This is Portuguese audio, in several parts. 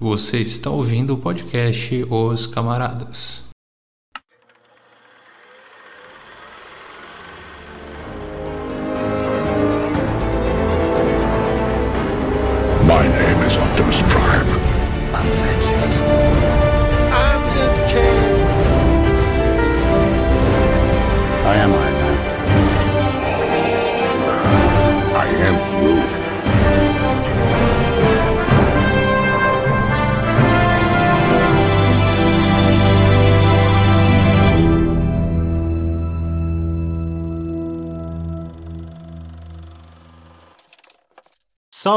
Você está ouvindo o podcast Os Camaradas.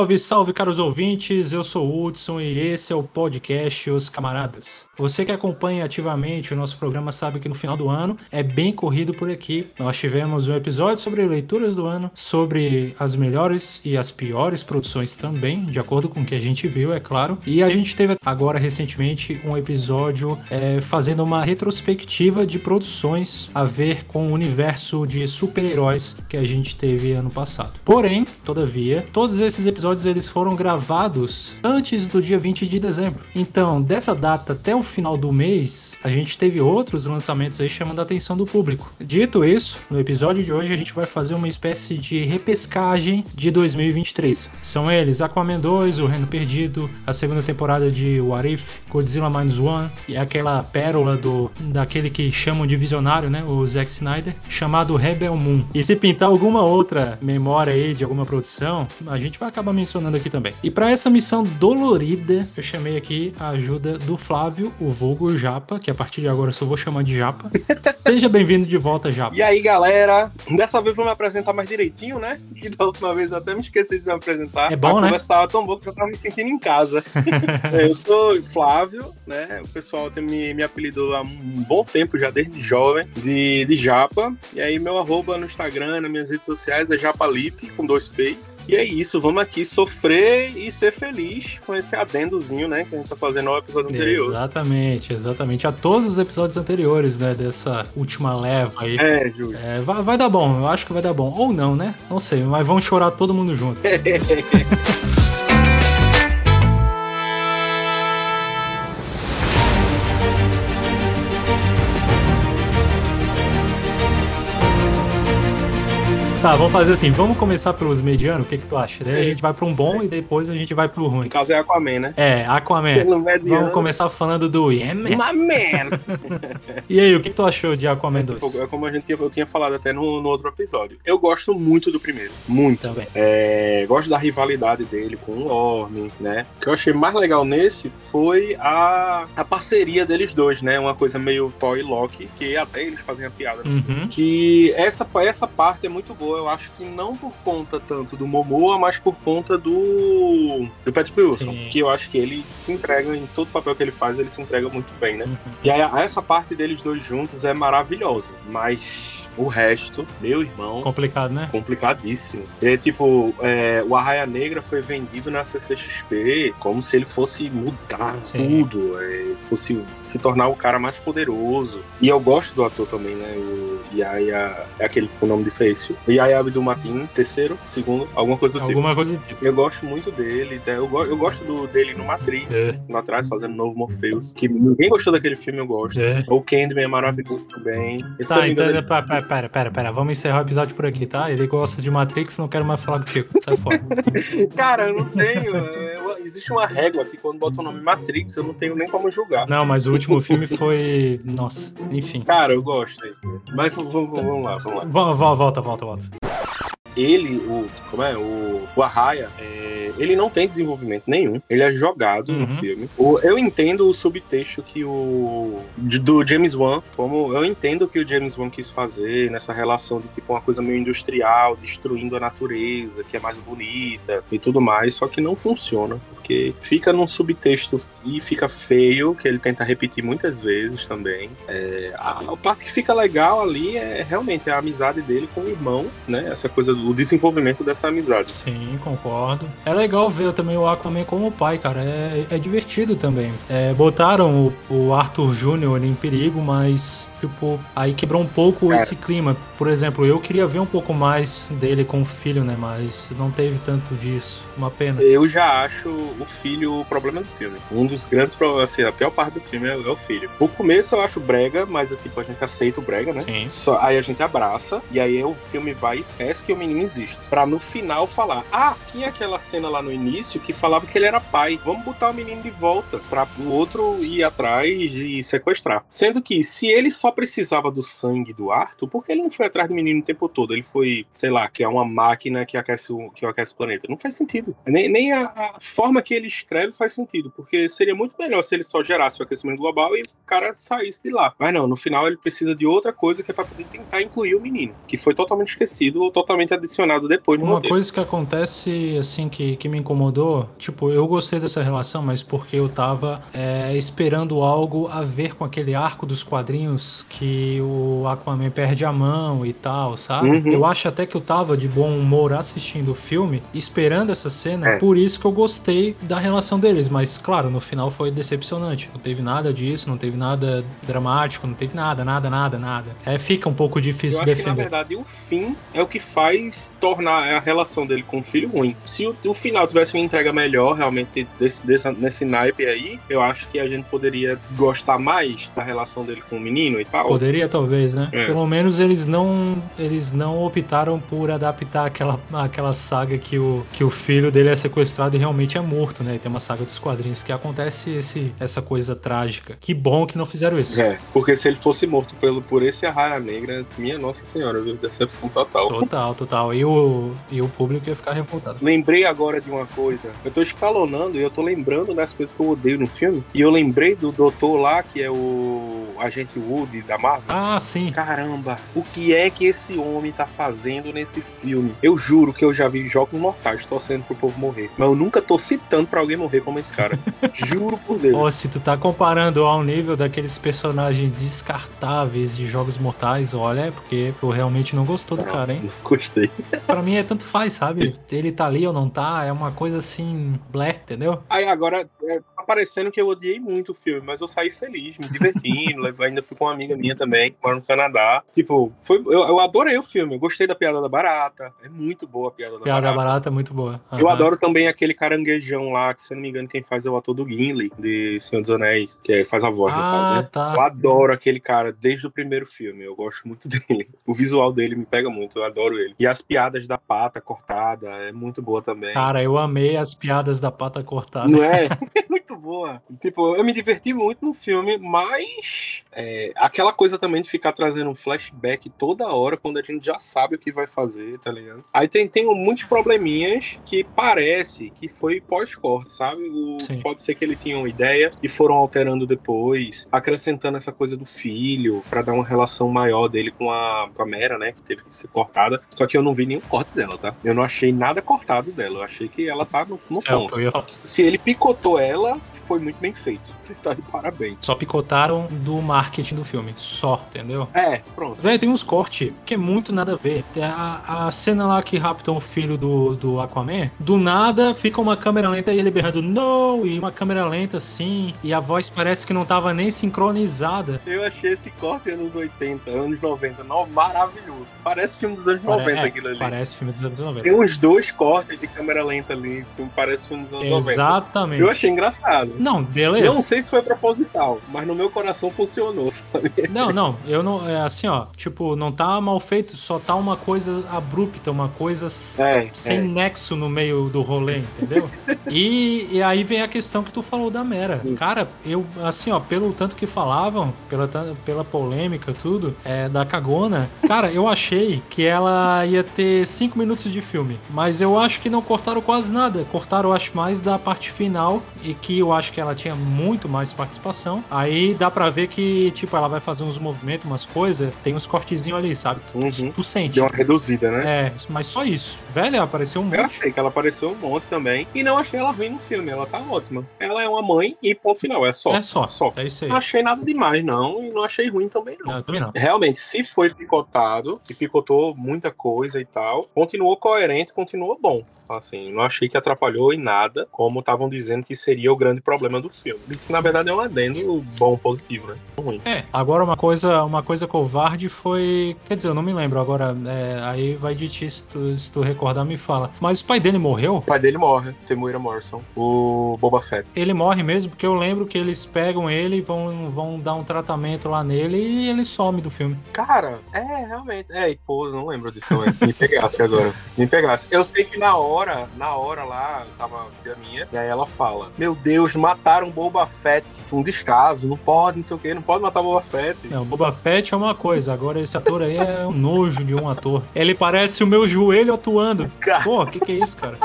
Salve, salve, caros ouvintes! Eu sou o Hudson e esse é o podcast Os Camaradas. Você que acompanha ativamente o nosso programa sabe que no final do ano é bem corrido por aqui. Nós tivemos um episódio sobre leituras do ano, sobre as melhores e as piores produções também, de acordo com o que a gente viu, é claro. E a gente teve agora recentemente um episódio é, fazendo uma retrospectiva de produções a ver com o universo de super-heróis que a gente teve ano passado. Porém, todavia, todos esses episódios eles foram gravados antes do dia 20 de dezembro. Então, dessa data até o final do mês, a gente teve outros lançamentos aí chamando a atenção do público. Dito isso, no episódio de hoje a gente vai fazer uma espécie de repescagem de 2023. São eles Aquaman 2, O Reino Perdido, a segunda temporada de What If, Godzilla Minus One e aquela pérola do daquele que chamam de visionário, né, o Zack Snyder, chamado Rebel Moon. E se pintar alguma outra memória aí de alguma produção, a gente vai acabar mencionando aqui também. E para essa missão dolorida, eu chamei aqui a ajuda do Flávio, o vulgo Japa, que a partir de agora eu só vou chamar de Japa. Seja bem-vindo de volta, Japa. E aí, galera? Dessa vez vou me apresentar mais direitinho, né? Que da última vez eu até me esqueci de me apresentar. É bom, a né? conversa tava tão boa que eu tava me sentindo em casa. É, eu sou Flávio, né? O pessoal tem me, me apelidou há um bom tempo já, desde jovem, de, de Japa. E aí, meu arroba no Instagram, nas minhas redes sociais é Japalip, com dois P's. E é isso, vamos aqui sofrer e ser feliz com esse adendozinho, né? Que a gente tá fazendo no episódio anterior. Exatamente, exatamente. A todos os episódios anteriores, né, dessa última leva aí. É, Júlio. É, vai, vai dar bom, eu acho que vai dar bom. Ou não, né? Não sei, mas vamos chorar todo mundo junto. Tá, vamos fazer assim, vamos começar pelos medianos, o que que tu acha? Daí a gente vai pra um bom sei. e depois a gente vai pro ruim. No caso é Aquaman, né? É, Aquaman. Pelo mediano. Vamos começar falando do. My man! E aí, o que que tu achou de Aquaman 2? Tipo, é como a gente tinha, eu tinha falado até no, no outro episódio. Eu gosto muito do primeiro. Muito. Também. É, gosto da rivalidade dele com o Orme, né? O que eu achei mais legal nesse foi a, a parceria deles dois, né? Uma coisa meio Toy Loki, que até eles fazem a piada. Uhum. Que essa, essa parte é muito boa. Eu acho que não por conta tanto do Momoa, mas por conta do, do Patrick Wilson. Sim. Que eu acho que ele se entrega em todo papel que ele faz, ele se entrega muito bem, né? Uhum. E aí, essa parte deles dois juntos é maravilhosa, mas o resto, meu irmão, Complicado, né? complicadíssimo. É tipo, é, o Arraia Negra foi vendido na CCXP como se ele fosse mudar Sim. tudo, é, fosse se tornar o cara mais poderoso. E eu gosto do ator também, né? O Yaya, é aquele com o nome difícil. O Yaya Abdul Matin, terceiro, segundo, alguma coisa do tipo. Alguma coisa do tipo. Eu gosto muito dele, tá? eu, go- eu gosto do, dele no Matrix, É. lá atrás, fazendo novo Morpheus, que ninguém gostou daquele filme, eu gosto. É. O Candyman é maravilhoso também. Se eu Tá, então, engano, pera, pera, pera, pera, pera, vamos encerrar o episódio por aqui, tá? Ele gosta de Matrix, não quero mais falar contigo. Sai fora. Cara, eu não tenho. é, eu- existe uma régua aqui quando bota o nome Matrix, eu não tenho nem como julgar. Não, mas o último filme foi. Nossa, enfim. Cara, eu gosto. Mas vamos lá, vamos lá. Vol- Volta, volta, volta. Ele, o. Como é? O, o Arraia, é, ele não tem desenvolvimento nenhum. Ele é jogado Uhum. no filme. O- eu entendo o subtexto que o. do James Wan, como eu entendo o que o James Wan quis fazer nessa relação de tipo uma coisa meio industrial, destruindo a natureza, que é mais bonita e tudo mais, só que não funciona, fica num subtexto e fica feio, que ele tenta repetir muitas vezes também. É, a, a parte que fica legal ali é realmente a amizade dele com o irmão, né? Essa coisa do desenvolvimento dessa amizade. Sim, concordo. É legal ver também o Aquaman como pai, cara. É, é divertido também. É, botaram o, o Arthur Jr. em perigo, mas, tipo, aí quebrou um pouco Cara. esse clima. Por exemplo, eu queria ver um pouco mais dele com o filho, né? Mas não teve tanto disso. Uma pena. Eu já acho o filho o problema do filme. Um dos grandes problemas, assim, a pior parte do filme é, é o filho. O começo eu acho brega, mas tipo, a gente aceita o brega, né? Sim. Só, aí a gente abraça, e aí o filme vai e esquece que o menino existe. Pra no final falar: Ah, tinha aquela cena lá no início que falava que ele era pai. Vamos botar o menino de volta pra o outro ir atrás e sequestrar. Sendo que se ele só precisava do sangue do Arthur, por que ele não foi atrás do menino o tempo todo? Ele foi, sei lá, criar uma máquina que aquece o, que aquece o planeta. Não faz sentido. Nem, nem a, a forma que ele escreve faz sentido, porque seria muito melhor se ele só gerasse o aquecimento global e o cara saísse de lá. Mas não, no final ele precisa de outra coisa que é pra poder tentar incluir o menino, que foi totalmente esquecido ou totalmente adicionado depois no Uma roteiro. coisa que acontece, assim, que, que me incomodou, tipo, eu gostei dessa relação, mas porque eu tava é, esperando algo a ver com aquele arco dos quadrinhos que o Aquaman perde a mão e tal, sabe? Uhum. Eu acho até que eu tava de bom humor assistindo o filme, esperando essa cena, É. por isso que eu gostei da relação deles, mas claro, no final foi decepcionante. Não teve nada disso, não teve nada dramático, não teve nada, nada, nada, nada. É, fica um pouco Eu difícil acho que, na defender. verdade, o fim é o que faz tornar a relação dele com o filho ruim. Se o, o final tivesse uma entrega melhor, realmente, desse, desse- nesse naipe aí, eu acho que a gente poderia gostar mais da relação dele com o menino e tal. Poderia talvez, né? É. Pelo menos eles não eles não optaram por adaptar aquela, aquela saga que o, que o filho dele é sequestrado e realmente é morto, né? E tem uma saga dos quadrinhos que acontece esse, essa coisa trágica. Que bom que não fizeram isso. É, porque se ele fosse morto pelo, por esse Arraia Negra, minha nossa senhora, viu? Decepção total. Total, total. E o, e o público ia ficar revoltado. Lembrei agora de uma coisa. Eu tô escalonando e eu tô lembrando das coisas que eu odeio no filme. E eu lembrei do doutor lá, que é o agente Woody da Marvel. Ah, sim. Caramba, o que é que esse homem tá fazendo nesse filme? Eu juro que eu já vi jogos mortais torcendo pro povo morrer. Mas eu nunca torci tanto pra alguém morrer como esse cara. juro por Deus. Ó, se tu tá comparando ao nível daqueles personagens descartáveis de Jogos Mortais, olha, é porque tu realmente não gostou do cara, hein? Não gostei. Pra mim é tanto faz, sabe? Ele tá ali ou não tá, é uma coisa assim, blé, entendeu? Aí agora, é, tá parecendo que eu odiei muito o filme, mas eu saí feliz, me divertindo. ainda fui com uma amiga minha também, que mora no Canadá. Tipo, foi, eu, eu adorei o filme. Eu gostei da piada da barata. É muito boa a piada da Piada barata. barata é muito boa. Eu Aham. adoro também aquele caranguejão lá, que se eu não me engano, quem faz é o ator do Gimli, de Senhor dos Anéis, que é- faz a voz, no caso, Ah, né? tá. Eu adoro aquele cara desde o primeiro filme. Eu gosto muito dele. O visual dele me pega muito. Eu adoro ele. E as piadas da pata cortada é muito boa também. Cara, eu amei as piadas da pata cortada. Não é? É muito boa. Tipo, eu me diverti muito no filme, mas é, aquela coisa também de ficar trazendo um flashback toda hora quando a gente já sabe o que vai fazer, tá ligado? Aí tem, tem muitos probleminhas que parece que foi pós-corte, sabe? O- pode ser que ele tinha uma ideia e foram alterando depois, acrescentando essa coisa do filho pra dar uma relação maior dele com a, com a Mera, né? Que teve que ser cortada. Só que eu não vi nenhum corte dela, tá? Eu não achei nada cortado dela. Eu achei que ela tá no, no É ponto se ele picotou ela, month foi muito bem feito. Tá de parabéns. Só picotaram do marketing do filme. Só, entendeu? É, pronto. Véi, tem uns cortes que é muito nada a ver. Tem A, a cena lá que raptam o filho do, do Aquaman, do nada fica uma câmera lenta e ele berrando no, e uma câmera lenta assim, e a voz parece que não tava nem sincronizada. Eu achei esse corte anos 80, anos 90, não, maravilhoso. Parece filme dos anos 90 É, aquilo ali. Parece filme dos anos 90. Tem uns dois cortes de câmera lenta ali, filme- parece filme dos anos 90. Exatamente. Eu achei engraçado. Não, beleza. Não sei se foi proposital, mas no meu coração funcionou. sabe? Não, não, eu não. É assim, ó. Tipo, não tá mal feito, só tá uma coisa abrupta, uma coisa s- É, sem é. nexo no meio do rolê, entendeu? e, e aí vem a questão que tu falou da Mera. Hum. Cara, eu, assim, ó, pelo tanto que falavam, pela, pela polêmica, tudo, é, da cagona, cara, eu achei que ela ia ter cinco minutos de filme. Mas eu acho que não cortaram quase nada. Cortaram, eu acho, mais da parte final e que eu acho acho que ela tinha muito mais participação. Aí dá pra ver que, tipo, ela vai fazer uns movimentos, umas coisas, tem uns cortezinhos ali, sabe? Tu, Uhum. tu sente. Deu uma reduzida, né? É, mas só isso. Velho, ela apareceu um Eu monte. achei que ela apareceu um monte também. E não achei ela ruim no filme. Ela tá ótima. Ela é uma mãe e ponto final. É só. É só. Só. É isso aí. Não achei nada demais, não. E não achei ruim também, não. Não, eu também não. Realmente, se foi picotado e picotou muita coisa e tal, continuou coerente, continuou bom. Assim, não achei que atrapalhou em nada, como estavam dizendo que seria o grande problema do filme. Isso, na verdade, é um adendo bom, positivo, né? Ruim. É, agora uma coisa, uma coisa covarde foi. Quer dizer, eu não me lembro agora. é, aí vai de ti, se tu, se tu recordar, me fala. Mas o pai dele morreu? O pai dele morre, Temuera Morrison, o Boba Fett. Ele morre mesmo, porque eu lembro que eles pegam ele e vão, vão dar um tratamento lá nele e ele some do filme. Cara, é, realmente. É, e pô, não lembro disso, ué. Me pegasse agora. Me pegasse. Eu sei que na hora, na hora lá, tava a minha, e aí ela fala: Meu Deus, mataram Boba Fett. Um descaso, não pode, não sei o quê, não pode matar Boba Fett. Não, Boba Fett é uma coisa, agora esse ator aí é um nojo de um ator. Ele parece o meu joelho atuando. Cara, Pô, o que, que é isso, cara?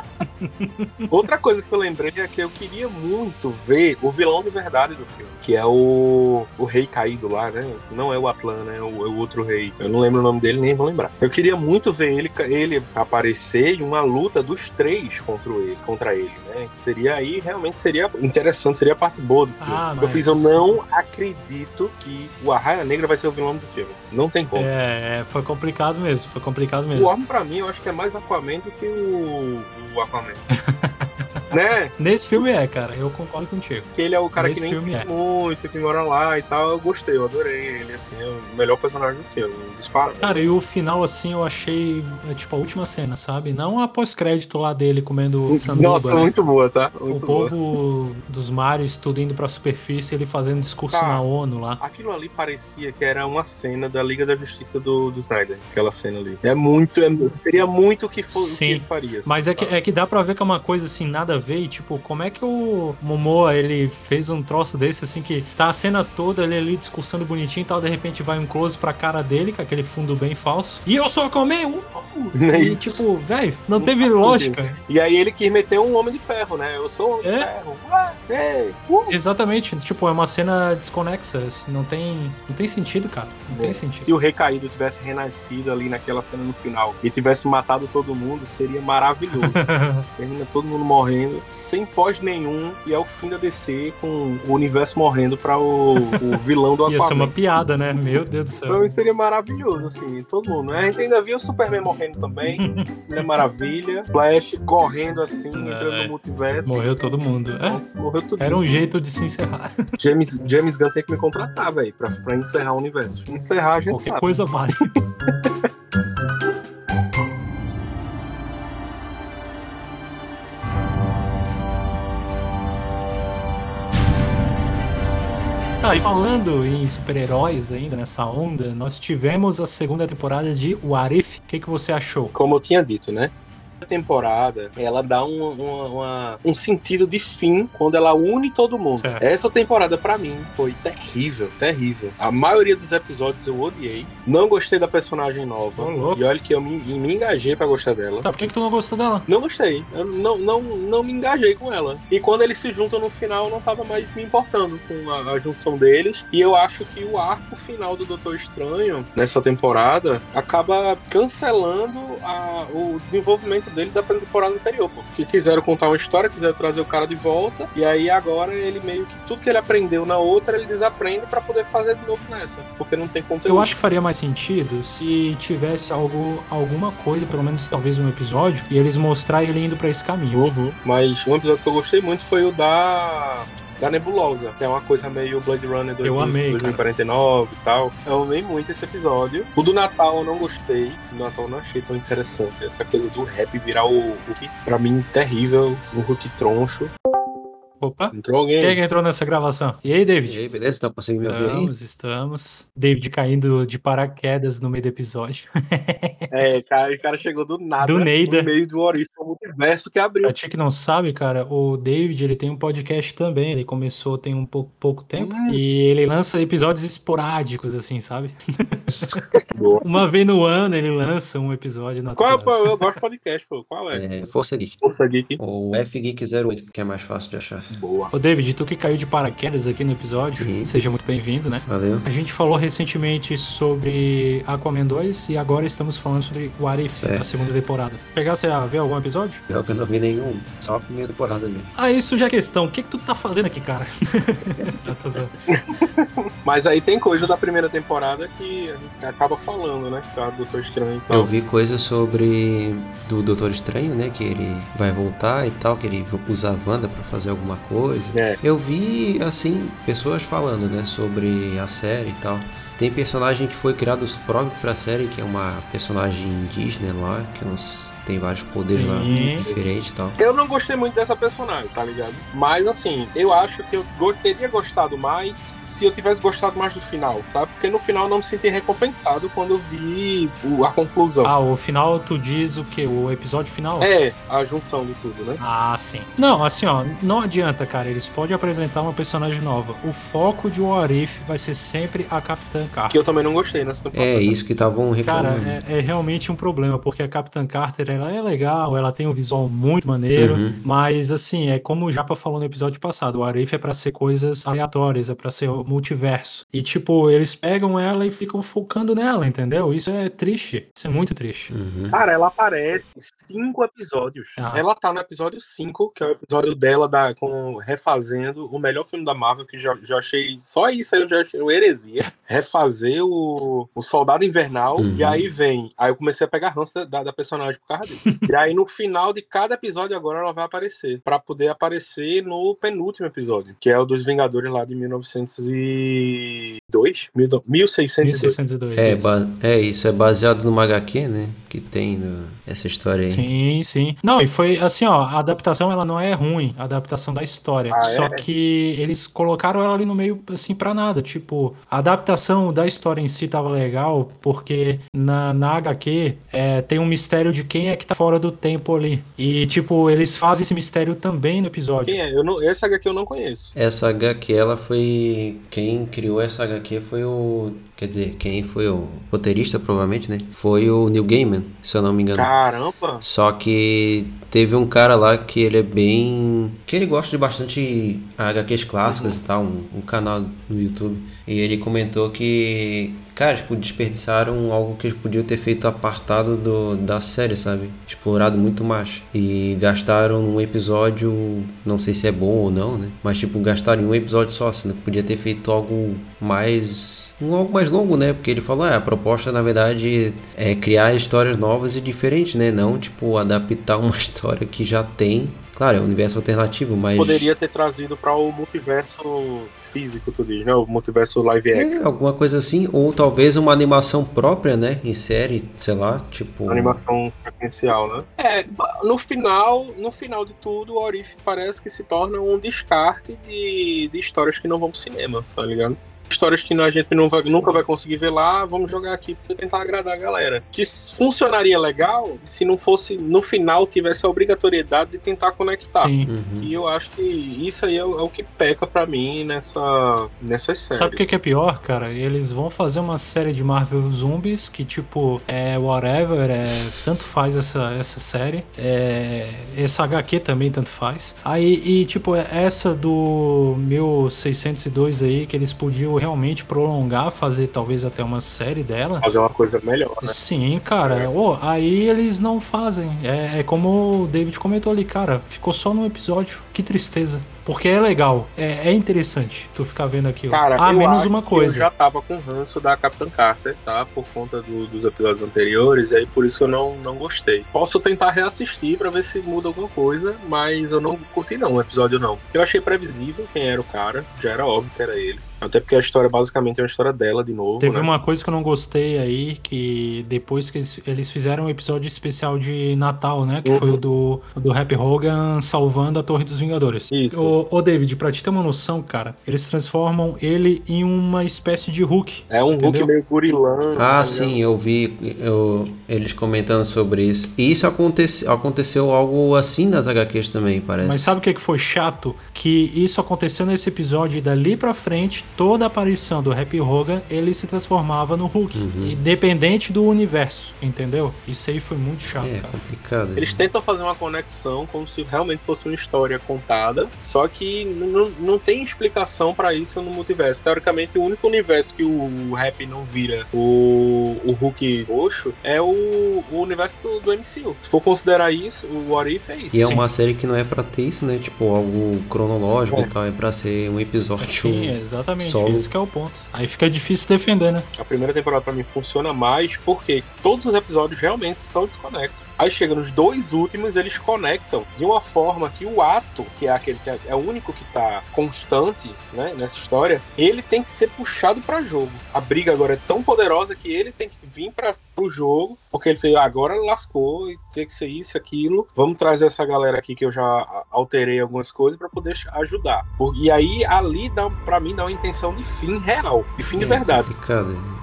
outra coisa que eu lembrei é que eu queria muito ver o vilão de verdade do filme, que é o, o rei caído lá, né? Não é o Atlan, né? É o, é o outro rei. Eu não lembro o nome dele, nem vou lembrar. Eu queria muito ver ele, ele aparecer em uma luta dos três contra ele, contra ele Que seria aí, realmente seria interessante, seria a parte boa do filme. Ah, Eu mas- fiz, eu não acredito que o Arraia Negra vai ser o vilão do filme. Não tem como. É, é, foi complicado mesmo, foi complicado O mesmo. Orm, pra mim, eu acho que é mais Aquaman do que o, o Aquaman. né? Nesse filme é, cara, eu concordo contigo. Que ele é o cara Nesse que nem filme é. muito, que mora lá e tal. Eu gostei, eu adorei ele, assim, é o melhor personagem do filme, dispara. Cara, e o final, assim, eu achei, é, tipo, a última cena, sabe? Não a pós-crédito lá dele comendo sanduba, Nossa, né? muito boa, tá? O Muito boa. povo dos mares tudo indo pra superfície, ele fazendo discurso Tá. na ONU lá. Aquilo ali parecia que era uma cena da Liga da Justiça do, do Snyder, aquela cena ali. É muito, é, seria muito o que, for, o que Sim, ele faria. assim, Mas é que, é que dá pra ver que é uma coisa assim, nada a ver. E, tipo, como é que o Momoa ele fez um troço desse assim que tá a cena toda ele ali discursando bonitinho e tal, de repente vai um close pra cara dele, com aquele fundo bem falso. E eu sou Aquaman! Uh! É E isso. tipo, velho, não, Não teve lógica. E aí ele quis meter um Homem de Ferro, né? Eu sou o Homem É. de Ferro. Ei, uh. Exatamente, tipo, é uma cena desconexa, assim, não tem, não tem sentido, cara. Não tem É. sentido. Se o Rei Caído tivesse renascido ali naquela cena no final e tivesse matado todo mundo, seria maravilhoso. Termina todo mundo morrendo, sem pós nenhum, e é o fim da DC com o universo morrendo pra o, o vilão do Ia ser uma Aquaman. piada, né? Meu Deus do céu. Então isso seria maravilhoso, assim, todo mundo. né? A gente ainda viu o Superman morrendo também, Mulher Maravilha, Flash correndo assim, entrando É. no multiverso. Morreu todo mundo. É, morreu tudo. era um jeito de se encerrar. James, James Gunn tem que me contratar, velho, pra, pra encerrar o universo. Encerrar a gente Qualquer sabe. coisa vale. Ah, e falando em super-heróis ainda nessa onda, nós tivemos a segunda temporada de What If. O que, que você achou? Como eu tinha dito, né? Temporada, ela dá um, uma- uma- um sentido de fim quando ela une todo mundo. Essa temporada, pra mim, foi terrível, terrível. A maioria dos episódios eu odiei. Não gostei da personagem nova. Louco. e olha que eu me, me engajei pra gostar dela. Tá, por que, que tu não gostou dela? Não gostei. Eu não, não, não me engajei com ela. E quando eles se juntam no final, eu não tava mais me importando com a, a junção deles. E eu acho que o arco final do Doutor Estranho, nessa temporada, acaba cancelando a- o desenvolvimento dele da temporada anterior, pô. Que quiseram contar uma história, quiseram trazer o cara de volta. E aí agora ele meio que tudo que ele aprendeu na outra, ele desaprende pra poder fazer de novo nessa. Porque não tem conteúdo. Eu acho que faria mais sentido se tivesse algo, alguma coisa, pelo menos talvez um episódio, e eles mostrar ele indo pra esse caminho. Uhum. Mas um episódio que eu gostei muito foi o da. Da Nebulosa, que é uma coisa meio Blade Runner Eu 2000, amei, cara. 2049 e tal. Eu amei muito esse episódio. O do Natal eu não gostei. O do Natal eu não achei tão interessante. Essa coisa do rap virar o Hulk, pra mim, terrível. Um Hulk troncho. Opa! Entrou alguém? Quem é que entrou nessa gravação? E aí, E David? aí, beleza? Tá conseguindo me ouvir aí? Estamos, estamos. David caindo de paraquedas no meio do episódio. É, cara, o cara chegou do nada. Do Neida. No meio do Orifício multiverso que abriu. Pra ti que não sabe, cara, o David ele tem um podcast também. Ele começou tem um pouco, pouco tempo. Hum. E ele lança episódios esporádicos, assim, sabe? Boa. Uma vez no ano ele lança um episódio na Qual é, temporada. pô? Eu gosto de podcast, pô. Qual é? É, Força Geek. Força Geek. Ou FGeek08, que é mais fácil de achar. Boa. Ô David, tu que caiu de paraquedas aqui no episódio, Sim. seja muito bem-vindo, né? Valeu. A gente falou recentemente sobre Aquaman 2 e agora estamos falando sobre What If, Certo. a segunda temporada. Pegasse a ver algum episódio? Pior que eu não vi nenhum, só a primeira temporada mesmo. Aí surge a questão, o que que tu tá fazendo aqui, cara? Eu zoando. Mas aí tem coisa da primeira temporada que acaba falando, né? Que é o Doutor Estranho e tal. Eu vi coisas sobre do Doutor Estranho, né? Que ele vai voltar e tal, que ele usa a Wanda pra fazer alguma coisa. É. Eu vi, assim, pessoas falando, né, sobre a série e tal. Tem personagem que foi criado próprio pra série, que é uma personagem indígena lá, que uns- tem vários poderes lá Sim. diferentes e tal. Eu não gostei muito dessa personagem, tá ligado? Mas assim, eu acho que eu teria gostado mais se eu tivesse gostado mais do final, tá? Porque no final eu não me senti recompensado quando eu vi o- a conclusão. Ah, o final tu diz o que? O episódio final? É, a junção de tudo, né? Ah, sim. Não, assim, ó, não adianta, cara. Eles podem apresentar uma personagem nova. O foco de What If vai ser sempre a Capitã Que Carter. eu também não gostei nessa temporada. É isso que estavam Cara, reclamando. é, é realmente um problema, porque a Capitã Carter, ela é legal, ela tem um visual muito maneiro, Uhum. mas, assim, é como o Japa falou no episódio passado, o Arif é pra ser coisas aleatórias, é pra ser multiverso. E, tipo, eles pegam ela e ficam focando nela, entendeu? Isso é triste, isso é muito triste. Uhum. Cara, ela aparece em cinco episódios. Ah. Ela tá no episódio 5, que é o episódio dela da, com, refazendo o melhor filme da Marvel, que já, já achei. Só isso aí eu já achei uma heresia. Refazer o, o Soldado Invernal. Uhum. E aí vem. Aí eu comecei a pegar ranço da- da, personagem por causa disso. e aí no final de cada episódio agora ela vai aparecer. Pra poder aparecer no penúltimo episódio, que é o dos Vingadores lá de 1902? Mil- 1602. 1602. É, isso. ba- é, isso é baseado numa HQ, né? Que tem no- essa história aí. Sim, sim. Não, e foi assim, ó, a adaptação ela não é ruim, a adaptação da história. Ah, Só é? que eles colocaram ela ali no meio, assim, pra nada. Tipo, a adaptação da história em si tava legal, porque na, na HQ é, tem um mistério de quem é que tá fora do tempo ali. E, tipo, eles fazem esse mistério também no episódio. Quem é? Eu não, esse HQ eu não conheço. Essa HQ, ela foi. Quem criou essa HQ foi o. Quer dizer, quem foi o roteirista, provavelmente, né? Foi o Neil Gaiman, se eu não me engano. Caramba! Só que teve um cara lá que ele é bem. que ele gosta de bastante HQs clássicas e tal, um, um canal no YouTube. E ele comentou que, cara, tipo, desperdiçaram algo que eles podiam ter feito apartado do, da série, sabe? Explorado muito mais. E gastaram um episódio, não sei se é bom ou não, né? Mas, tipo, gastaram um episódio só, assim, podia ter feito algo mais. um algo mais longo, né? Porque ele falou, ah, a proposta, na verdade, é criar histórias novas e diferentes, né? Não, tipo, adaptar uma história que já tem. Claro, é um universo alternativo, mas. Poderia ter trazido para o multiverso físico, tu diz, né? O multiverso live action. É, alguma coisa assim, ou talvez uma animação própria, né? Em série, sei lá, tipo. Animação sequencial, né? É, no final, no final de tudo, o Orif parece que se torna um descarte de, de histórias que não vão pro cinema, tá ligado? Histórias que a gente não vai- nunca vai conseguir ver lá, vamos jogar aqui pra tentar agradar a galera. Que funcionaria legal se não fosse, no final, tivesse a obrigatoriedade de tentar conectar. Sim. Uhum. E eu acho que isso aí é o, é o que peca pra mim nessa, nessas séries. Sabe o que que é pior, cara? Eles vão fazer uma série de Marvel Zombies que, tipo, é whatever, é, tanto faz essa, essa série. É, essa HQ também tanto faz. Aí, e, tipo, é essa do 1602 aí, que eles podiam realmente prolongar, fazer talvez até uma série dela. Fazer uma coisa melhor, né? Sim, cara. Ô, aí eles não fazem. É, é como o David comentou ali, cara. Ficou só num episódio. Que tristeza. Porque é legal. É, é interessante tu ficar vendo aquilo. Cara, ah, eu menos uma coisa. Eu já tava com ranço da Capitã Carter, tá? Por conta do- dos episódios anteriores, e aí por isso eu não, não gostei. Posso tentar reassistir pra ver se muda alguma coisa, mas eu não curti não o episódio não. Eu achei previsível quem era o cara, já era óbvio que era ele. Até porque a história basicamente é uma história dela de novo, Teve né? uma coisa que eu não gostei aí, que depois que eles, eles fizeram um episódio especial de Natal, né? Que Uhum. foi o do, o do Happy Hogan salvando a Torre dos Vingadores. Isso. Ô, ô, David, pra te ter uma noção, cara, eles transformam ele em uma espécie de Hulk. É um Hulk Entendeu? meio gurilão. Ah, sim, eu vi eu- eles comentando sobre isso. E isso acontece, aconteceu algo assim nas HQs também, parece. Mas sabe o que que foi chato? Que isso aconteceu nesse episódio e dali pra frente toda aparição do Happy Hogan, ele se transformava no Hulk. Uhum. Independente do universo, entendeu? Isso aí foi muito chato, É cara. complicado. Eles tentam fazer uma conexão como se realmente fosse uma história contada, só que n- n- não tem explicação pra isso no multiverso. Teoricamente, o único universo que o Rap não vira o, o Hulk roxo é o, o universo do, do MCU. Se for considerar isso, o What If é isso. E é Sim. uma série que não é pra ter isso, né? Tipo, algo cronológico É. e tal. É pra ser um episódio. Sim, exatamente. Solo. Esse que é o ponto. Aí fica difícil defender, né? A primeira temporada pra mim funciona mais porque todos os episódios realmente são desconexos. Aí chega nos dois últimos, eles conectam de uma forma que o ato, que é aquele que é, é o único que tá constante, né, nessa história, ele tem que ser puxado pra jogo. A briga agora é tão poderosa que ele tem que vir para pro jogo, porque ele fez, "Ah, agora lascou e tem que ser isso, aquilo. Vamos trazer essa galera aqui que eu já alterei algumas coisas pra poder ajudar. E aí ali dá para mim dá uma intenção de fim real, de fim de É verdade. complicado.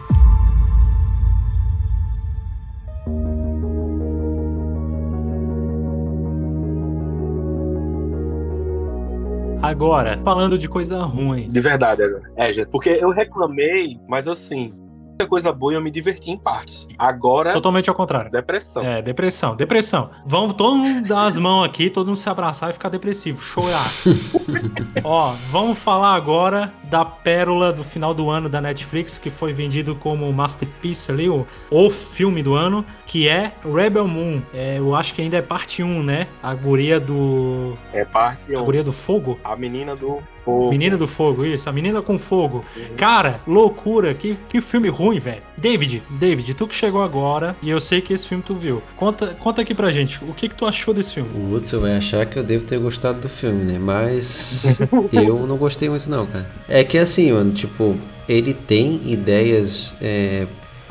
Agora, falando de coisa ruim. De verdade. É, gente, porque eu reclamei, mas assim, muita coisa boa e eu me diverti em partes. Agora, Totalmente ao contrário. depressão. É, depressão, depressão. Vamos todo mundo dar as mãos aqui, todo mundo se abraçar e ficar depressivo, chorar. Ó, vamos falar agora da pérola do final do ano da Netflix, que foi vendido como Masterpiece ali, o, o filme do ano, que é Rebel Moon. É, eu acho que ainda é parte 1, né? A guria do. É parte A um. guria do fogo? A menina do fogo. Menina do fogo, isso, a menina com fogo. Uhum. Cara, loucura, que, que filme ruim, velho. David, David, tu que chegou agora, e eu sei que esse filme tu viu. Conta, conta aqui pra gente, o que que tu achou desse filme? O Hudson vai achar que eu devo ter gostado do filme, né? Mas eu não gostei muito não, cara. É que assim, mano, tipo, ele tem ideias é,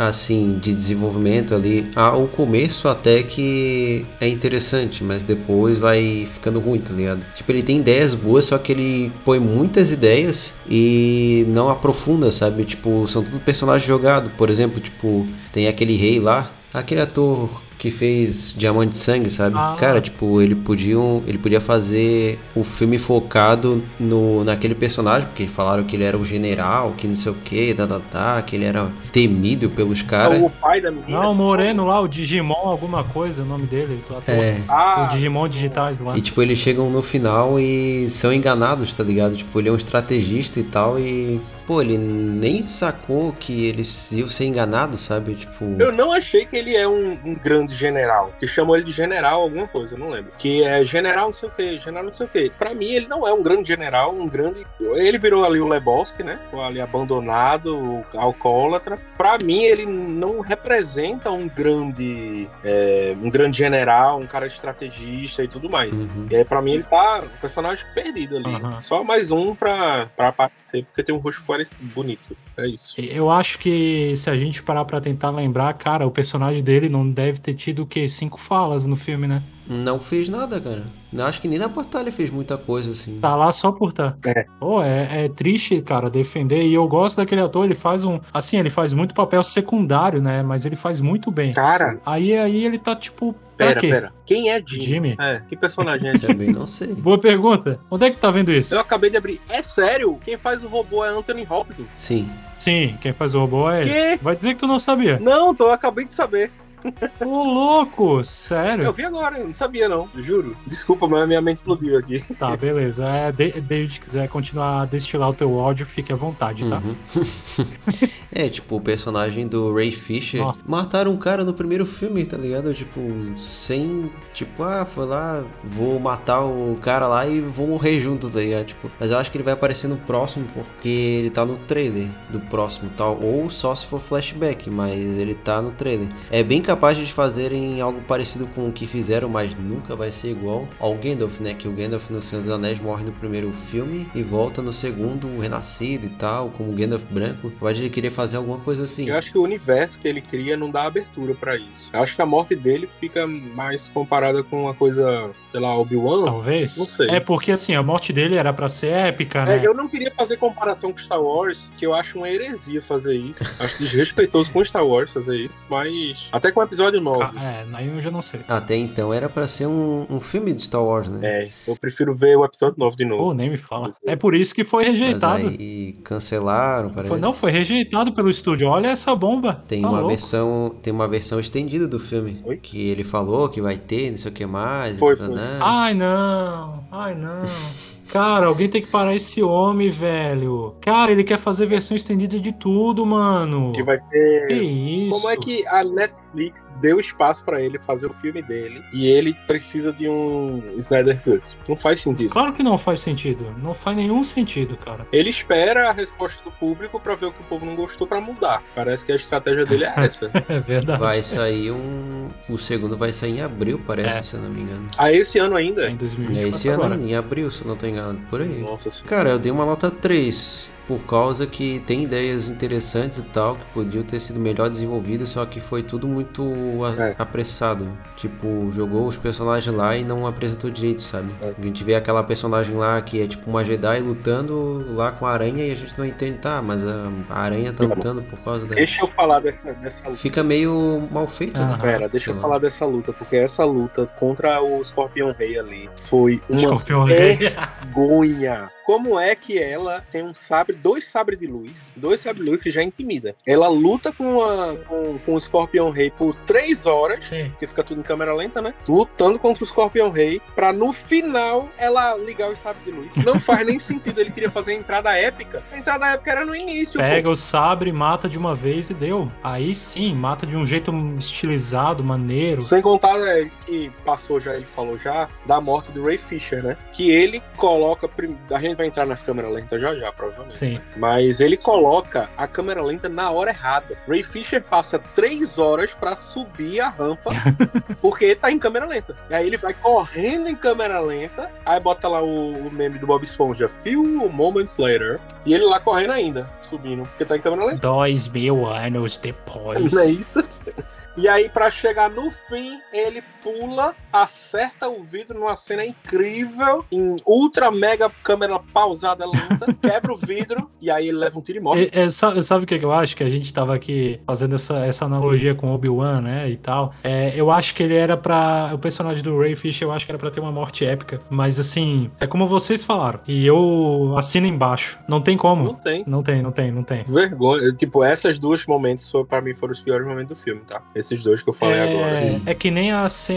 assim de desenvolvimento ali. Ah, o começo até que é interessante, mas depois vai ficando ruim, tá ligado? Tipo, ele tem ideias boas, só que ele põe muitas ideias e não aprofunda, sabe? Tipo, são tudo personagens jogados. Por exemplo, tipo, tem aquele rei lá, aquele ator que fez Diamante de Sangue, sabe? Ah. Cara, tipo, ele podiam, ele podia fazer o filme focado no naquele personagem, porque falaram que ele era o general, que não sei o que, tá, tá, tá, que ele era temido pelos caras. O pai da menina. Não, o Moreno lá, o Digimon, alguma coisa, o nome dele, do ator. É. Ah, O Digimon digitais lá. E tipo, eles chegam no final e são enganados, tá ligado? Tipo, ele é um estrategista e tal e pô, ele nem sacou que eles iam ser enganados, sabe? Tipo, Eu não achei que ele é um, um grande general. Que chamou ele de general alguma coisa, eu não lembro. Que é general não sei o que, general não sei o que. Pra mim, ele não é um grande general, um grande. Ele virou ali o Lebowski, né? Ficou ali abandonado, o alcoólatra. Pra mim, ele não representa um grande. é, um grande general, um cara estrategista e tudo mais. uhum. E aí, pra mim, ele tá um personagem perdido ali. Aham. Só mais um pra, pra aparecer, porque tem um rosto parecido, bonito. assim. É isso. Eu acho que se a gente parar pra tentar lembrar, cara, o personagem dele não deve ter tido o quê? Cinco falas no filme, né? Não fez nada, cara. Acho que nem na batalha fez muita coisa assim. Tá lá só por tá. É. Pô, é, é triste, cara, defender. E eu gosto daquele ator, ele faz um. Assim, ele faz muito papel secundário, né? Mas ele faz muito bem. Cara, Aí, aí ele tá tipo. Pera, quê? pera. Quem é Jimmy? Jimmy? É, que personagem é Jimmy? Também não sei. Boa pergunta. Onde é que tá vendo isso? Eu acabei de abrir. É sério? Quem faz o robô é Anthony Hopkins. Sim. Sim, quem faz o robô é ele. Que? Vai dizer que tu não sabia. Não, tô, eu acabei de saber. Ô, louco! Eu Sério? vi agora, eu não sabia não, juro. Desculpa, mas a minha mente explodiu aqui. Tá, beleza. É, de- David, quiser continuar a destilar o teu ódio, fique à vontade, tá? Uhum. é, tipo, o personagem do Ray Fisher. Nossa. Mataram um cara no primeiro filme, tá ligado? Tipo, sem. Tipo, ah, foi lá, vou matar o cara lá e vou morrer junto, tá ligado? Tipo, mas eu acho que ele vai aparecer no próximo porque ele tá no trailer do próximo tal. Ou só se for flashback, mas ele tá no trailer. É bem capaz de fazerem algo parecido com o que fizeram, mas nunca vai ser igual ao Gandalf, né? Que o Gandalf no Senhor dos Anéis morre no primeiro filme e volta no segundo, renascido e tal, como Gandalf branco. Eu acho que ele queria fazer alguma coisa assim. Eu acho que o universo que ele cria não dá abertura pra isso. Eu acho que a morte dele fica mais comparada com uma coisa, sei lá, Obi-Wan. Talvez. Não sei. É porque assim, a morte dele era pra ser épica, né? É, eu não queria fazer comparação com Star Wars, que eu acho uma heresia fazer isso. Acho desrespeitoso com Star Wars fazer isso. Mas até com o episódio 9. Ah, é, aí eu já não sei. Até então era pra ser um, um filme de Star Wars, né? É, eu prefiro ver o episódio 9 de novo. Pô, nem me fala. É por isso que foi Mas rejeitado. aí cancelaram, parece. Foi, não, foi rejeitado pelo estúdio. Olha essa bomba. Tem Tá uma louco. versão, tem uma versão estendida do filme Oi? que ele falou que vai ter, não sei o que mais. Foi, e foi. tananã. Ai, não. Ai, não. Cara, alguém tem que parar esse homem, velho. Cara, ele quer fazer versão estendida de tudo, mano. Que vai ser. Que isso? Como é que a Netflix deu espaço pra ele fazer o filme dele e ele precisa de um Snyder Cut? Não faz sentido. Claro que não faz sentido. Não faz nenhum sentido, cara. Ele espera a resposta do público pra ver o que o povo não gostou pra mudar. Parece que a estratégia dele é essa. É verdade. Vai sair um. O segundo vai sair em abril, parece, É. se eu não me engano. Ah, esse ano ainda? É em É 2024 esse ano, agora. em abril, se eu não tô enganado, por aí. Nossa. Cara, eu dei uma nota 3, por causa que tem ideias interessantes e tal, que podiam ter sido melhor desenvolvidas, só que foi tudo muito a- É. apressado. Tipo, jogou os personagens lá e não apresentou direito, sabe? É. A gente vê aquela personagem lá que é tipo uma Jedi lutando lá com a aranha e a gente não entende, tá, mas a, a aranha tá Tá lutando por causa da. Deixa eu falar dessa, dessa luta. Fica meio mal feito, né? Aham. Pera, deixa eu falar dessa luta, porque essa luta contra o Scorpion Rei ali foi uma Escorpião Rei. vergonha. Como é que ela tem um sabre, dois sabres de luz, dois sabres de luz que já intimida. Ela luta com, a, com, com o Scorpion Rei por três horas, Sim. porque fica tudo em câmera lenta, né? Lutando contra o Scorpion Rei, pra no final ela ligar os sabres de luz. Não faz nem sentido, ele queria fazer a entrada épica. A entrada épica era no início, pô. Pega o sabre, mata de uma vez e deu. Aí sim, mata de um jeito estilizado, maneiro. Sem contar é, que passou já, ele falou já, da morte do Ray Fisher, né? Que ele coloca. A gente vai entrar nas câmeras lentas já já, provavelmente. Sim. Mas ele coloca a câmera lenta na hora errada. Ray Fisher passa três horas pra subir a rampa porque tá em câmera lenta. E aí ele vai correndo em câmera lenta, aí bota lá o, o meme do Bob Esponja, few moments later, e ele lá correndo ainda, subindo, porque tá em câmera lenta. Dois mil anos depois. Não é isso? E aí, pra chegar no fim, ele pula, acerta o vidro numa cena incrível, em ultra mega câmera pausada lenta, quebra o vidro, e aí ele leva um tiro e morre. É, é, sabe, sabe o que eu acho? Que a gente tava aqui fazendo essa, essa analogia com Obi-Wan, né? E tal. É, eu acho que ele era pra. O personagem do Ray Fisher, eu acho que era pra ter uma morte épica. Mas assim, é como vocês falaram. E eu assino embaixo. Não tem como. Não tem. Não tem, não tem, não tem. Vergonha. Tipo, esses dois momentos, pra mim, foram os piores momentos do filme, tá? Esses dois que eu falei agora. É, é que nem a cena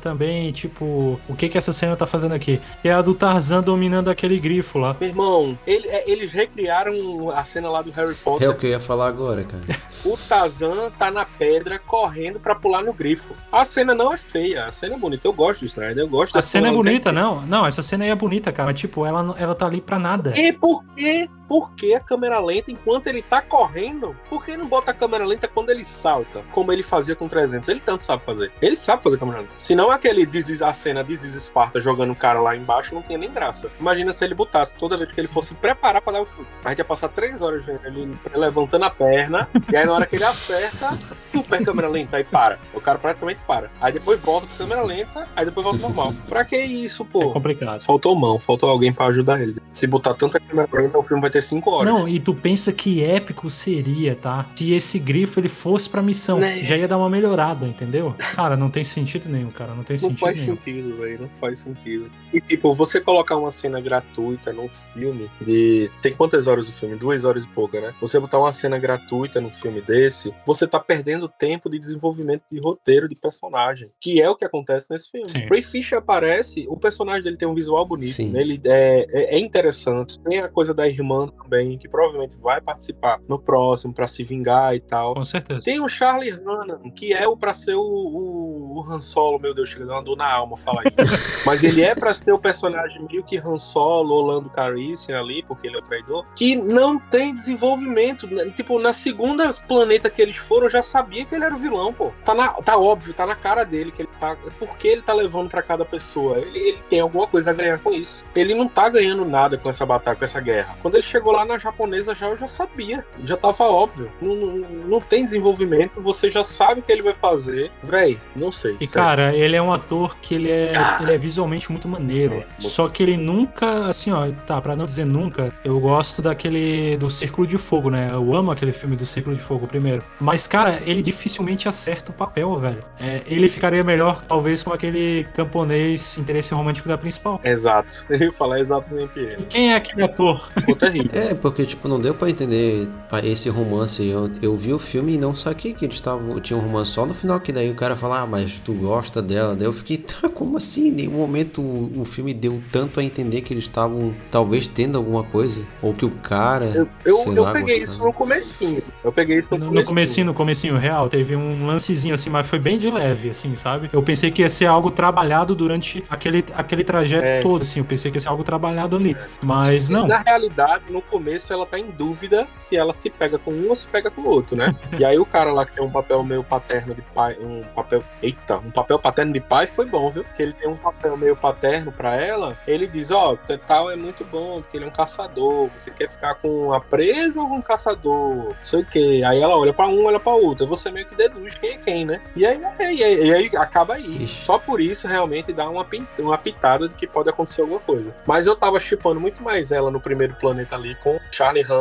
também, tipo, o que que essa cena tá fazendo aqui? É a do Tarzan dominando aquele grifo lá. Meu irmão, ele- é, eles recriaram a cena lá do Harry É Potter. o que eu ia falar agora, cara. O Tarzan tá na pedra correndo pra pular no grifo. A cena não é feia, a cena é bonita. Eu gosto do Snyder, eu gosto A cena é bonita, não? Não, essa cena aí é bonita, cara. Mas, tipo, ela, não- ela tá ali pra nada. E por quê? Por que a câmera lenta enquanto ele tá correndo? Por que não bota a câmera lenta quando ele salta? Como ele fazia com 300? Ele tanto sabe fazer. Ele sabe fazer câmera lenta. Se não aquele is- a cena This is Sparta jogando o cara lá embaixo, não tinha nem graça. Imagina se ele botasse toda vez que ele fosse preparar pra dar o chute. A gente ia passar três horas ele levantando a perna, e aí na hora que ele acerta, super câmera lenta, aí para. O cara praticamente para. Aí depois volta pra câmera lenta, aí depois volta normal. Pra que isso, É pô? complicado. Faltou mão, faltou alguém pra ajudar ele. Se botar tanta câmera lenta, o filme vai ter 5 horas. Não, e tu pensa que épico seria, tá? Se esse grifo ele fosse pra missão, Né? já ia dar uma melhorada, entendeu? Cara, não tem sentido nenhum, cara, não tem Não sentido faz nenhum. sentido, velho. Não faz sentido. E, tipo, você colocar uma cena gratuita num filme de. Tem quantas horas o filme? Duas horas e pouca, né? Você botar uma cena gratuita num filme desse, você tá perdendo tempo de desenvolvimento de roteiro de personagem. Que é o que acontece nesse filme. Sim. Ray Fisher aparece, o personagem dele tem um visual bonito, Sim. né? Ele é, é, é interessante. Tem a coisa da irmã também, que provavelmente vai participar no próximo pra se vingar e tal. Com certeza. Tem o Charlie Hunnam, que é o pra ser o, o, o Han Solo, meu Deus, chega dor na alma falar isso. Mas ele é pra ser o personagem meio que Han Solo, Orlando Calrissian ali, porque ele é o traidor, que não tem desenvolvimento. né? Tipo, na segunda planeta que eles foram, eu já sabia que ele era o vilão, pô. Tá, na, tá óbvio, tá na cara dele que ele tá. Por que ele tá levando pra cada pessoa? Ele, ele tem alguma coisa a ganhar com isso. Ele não tá ganhando nada com essa batalha, com essa guerra. Quando ele chegou chegou lá na japonesa já, eu já sabia. Já tava óbvio. Não, não, não tem desenvolvimento, você já sabe o que ele vai fazer. Véi, não sei. E sério. cara, ele é um ator que ele é, Cara. ele é visualmente muito maneiro. É, muito. Só que ele nunca, assim, ó, tá, pra não dizer nunca, eu gosto daquele do Círculo de Fogo, né? Eu amo aquele filme do Círculo de Fogo primeiro. Mas, cara, ele dificilmente acerta o papel, velho. É, ele ficaria melhor, talvez, com aquele camponês interesse romântico da principal. Exato. Eu ia falar exatamente ele. Quem é aquele ator? Ficou É, porque, tipo, não deu pra entender a- esse romance. Eu, eu vi o filme e não saquei que eles estavam. Tinha um romance só no final, que daí o cara fala, ah, mas tu gosta dela. Daí eu fiquei, tá, como assim? Em nenhum momento o, o filme deu tanto a entender que eles estavam talvez tendo alguma coisa. Ou que o cara. Eu, eu, sei eu lá, peguei gostava. isso no comecinho. Eu peguei isso no, No, no comecinho, no comecinho real, teve um lancezinho assim, mas foi bem de leve, assim, sabe? Eu pensei que ia ser algo trabalhado durante aquele, aquele trajeto É. todo, assim. Eu pensei que ia ser algo trabalhado ali. Mas não. Na realidade, no começo, ela tá em dúvida se ela se pega com um ou se pega com o outro, né? e aí o cara lá que tem um papel meio paterno de pai, um papel, eita, um papel paterno de pai foi bom, viu? Que ele tem um papel meio paterno pra ela. Ele diz, ó, t- tal é muito bom, porque ele é um caçador. Você quer ficar com a presa ou com um caçador? Não sei o quê. Aí ela olha pra um, olha pra outro. Você meio que deduz quem é quem, né? E aí, e aí, e aí acaba aí. Ixi. Só por isso realmente dá uma, uma pitada de que pode acontecer alguma coisa. Mas eu tava chipando muito mais ela no primeiro planeta ali com Charlie Han.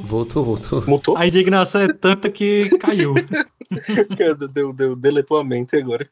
Voltou, voltou. Mutou? A indignação é tanta que caiu. deu, deu, deletou a mente agora.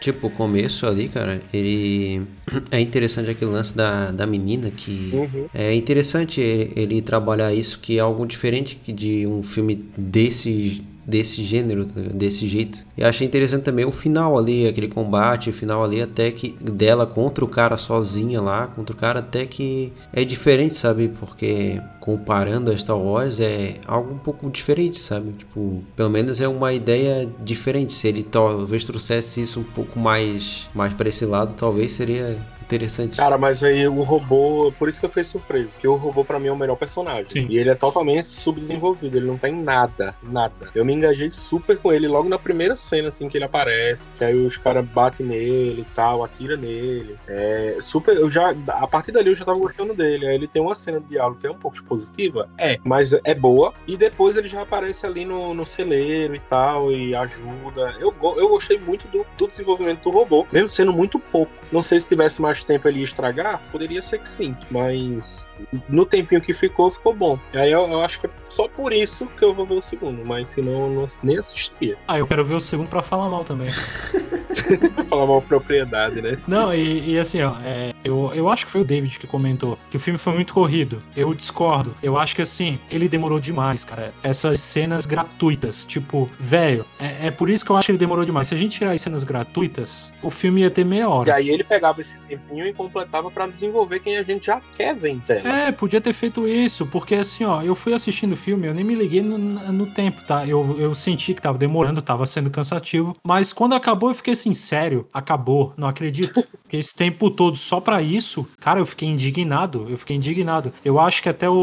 Tipo, o começo ali, cara, ele. É interessante aquele lance da, da menina que. Uhum. É interessante ele ele trabalhar isso, que é algo diferente que de um filme desse, desse gênero, desse jeito. E achei interessante também o final ali, aquele combate, o final ali até que dela contra o cara sozinha lá, contra o cara até que é diferente, sabe? Porque comparando a Star Wars é algo um pouco diferente, sabe? Tipo, pelo menos é uma ideia diferente. Se ele talvez trouxesse isso um pouco mais, mais para esse lado, talvez seria interessante. Cara, mas aí o robô, por isso que eu fiquei surpreso, que o robô pra mim é o melhor personagem. Sim. E ele é totalmente subdesenvolvido, ele não tem nada, nada. Eu me engajei super com ele logo na primeira cena, assim, que ele aparece, que aí os caras batem nele e tal, atira nele. É, super, eu já, a partir dali eu já tava gostando dele. Aí ele tem uma cena de diálogo que é um pouco expositiva, é, mas é boa. E depois ele já aparece ali no, no celeiro e tal, e ajuda. Eu, eu gostei muito do, do desenvolvimento do robô, mesmo sendo muito pouco. Não sei se tivesse mais tempo ele ia estragar, poderia ser que sim, mas no tempinho que ficou, ficou bom. Aí eu, eu acho que é só por isso que eu vou ver o segundo, mas senão eu não, nem assistiria. Ah, eu quero ver o segundo pra falar mal também. Falar mal propriedade, né? Não, e, e assim, ó, é, eu, eu acho que foi o David que comentou que o filme foi muito corrido. Eu discordo. Eu acho que assim, ele demorou demais, cara. Essas cenas gratuitas, tipo, velho, é, é por isso que eu acho que ele demorou demais. Se a gente tirar as cenas gratuitas, o filme ia ter meia E hora. aí ele pegava esse tempinho e completava pra desenvolver quem a gente já quer ver em tela. É, podia ter feito isso, porque assim, ó, eu fui assistindo o filme, eu nem me liguei no, no tempo, tá? Eu, eu senti que tava demorando, tava sendo cansativo, mas quando acabou eu fiquei assim, sério, acabou, não acredito. Porque esse tempo todo só pra isso, cara, eu fiquei indignado, eu fiquei indignado. Eu acho que até o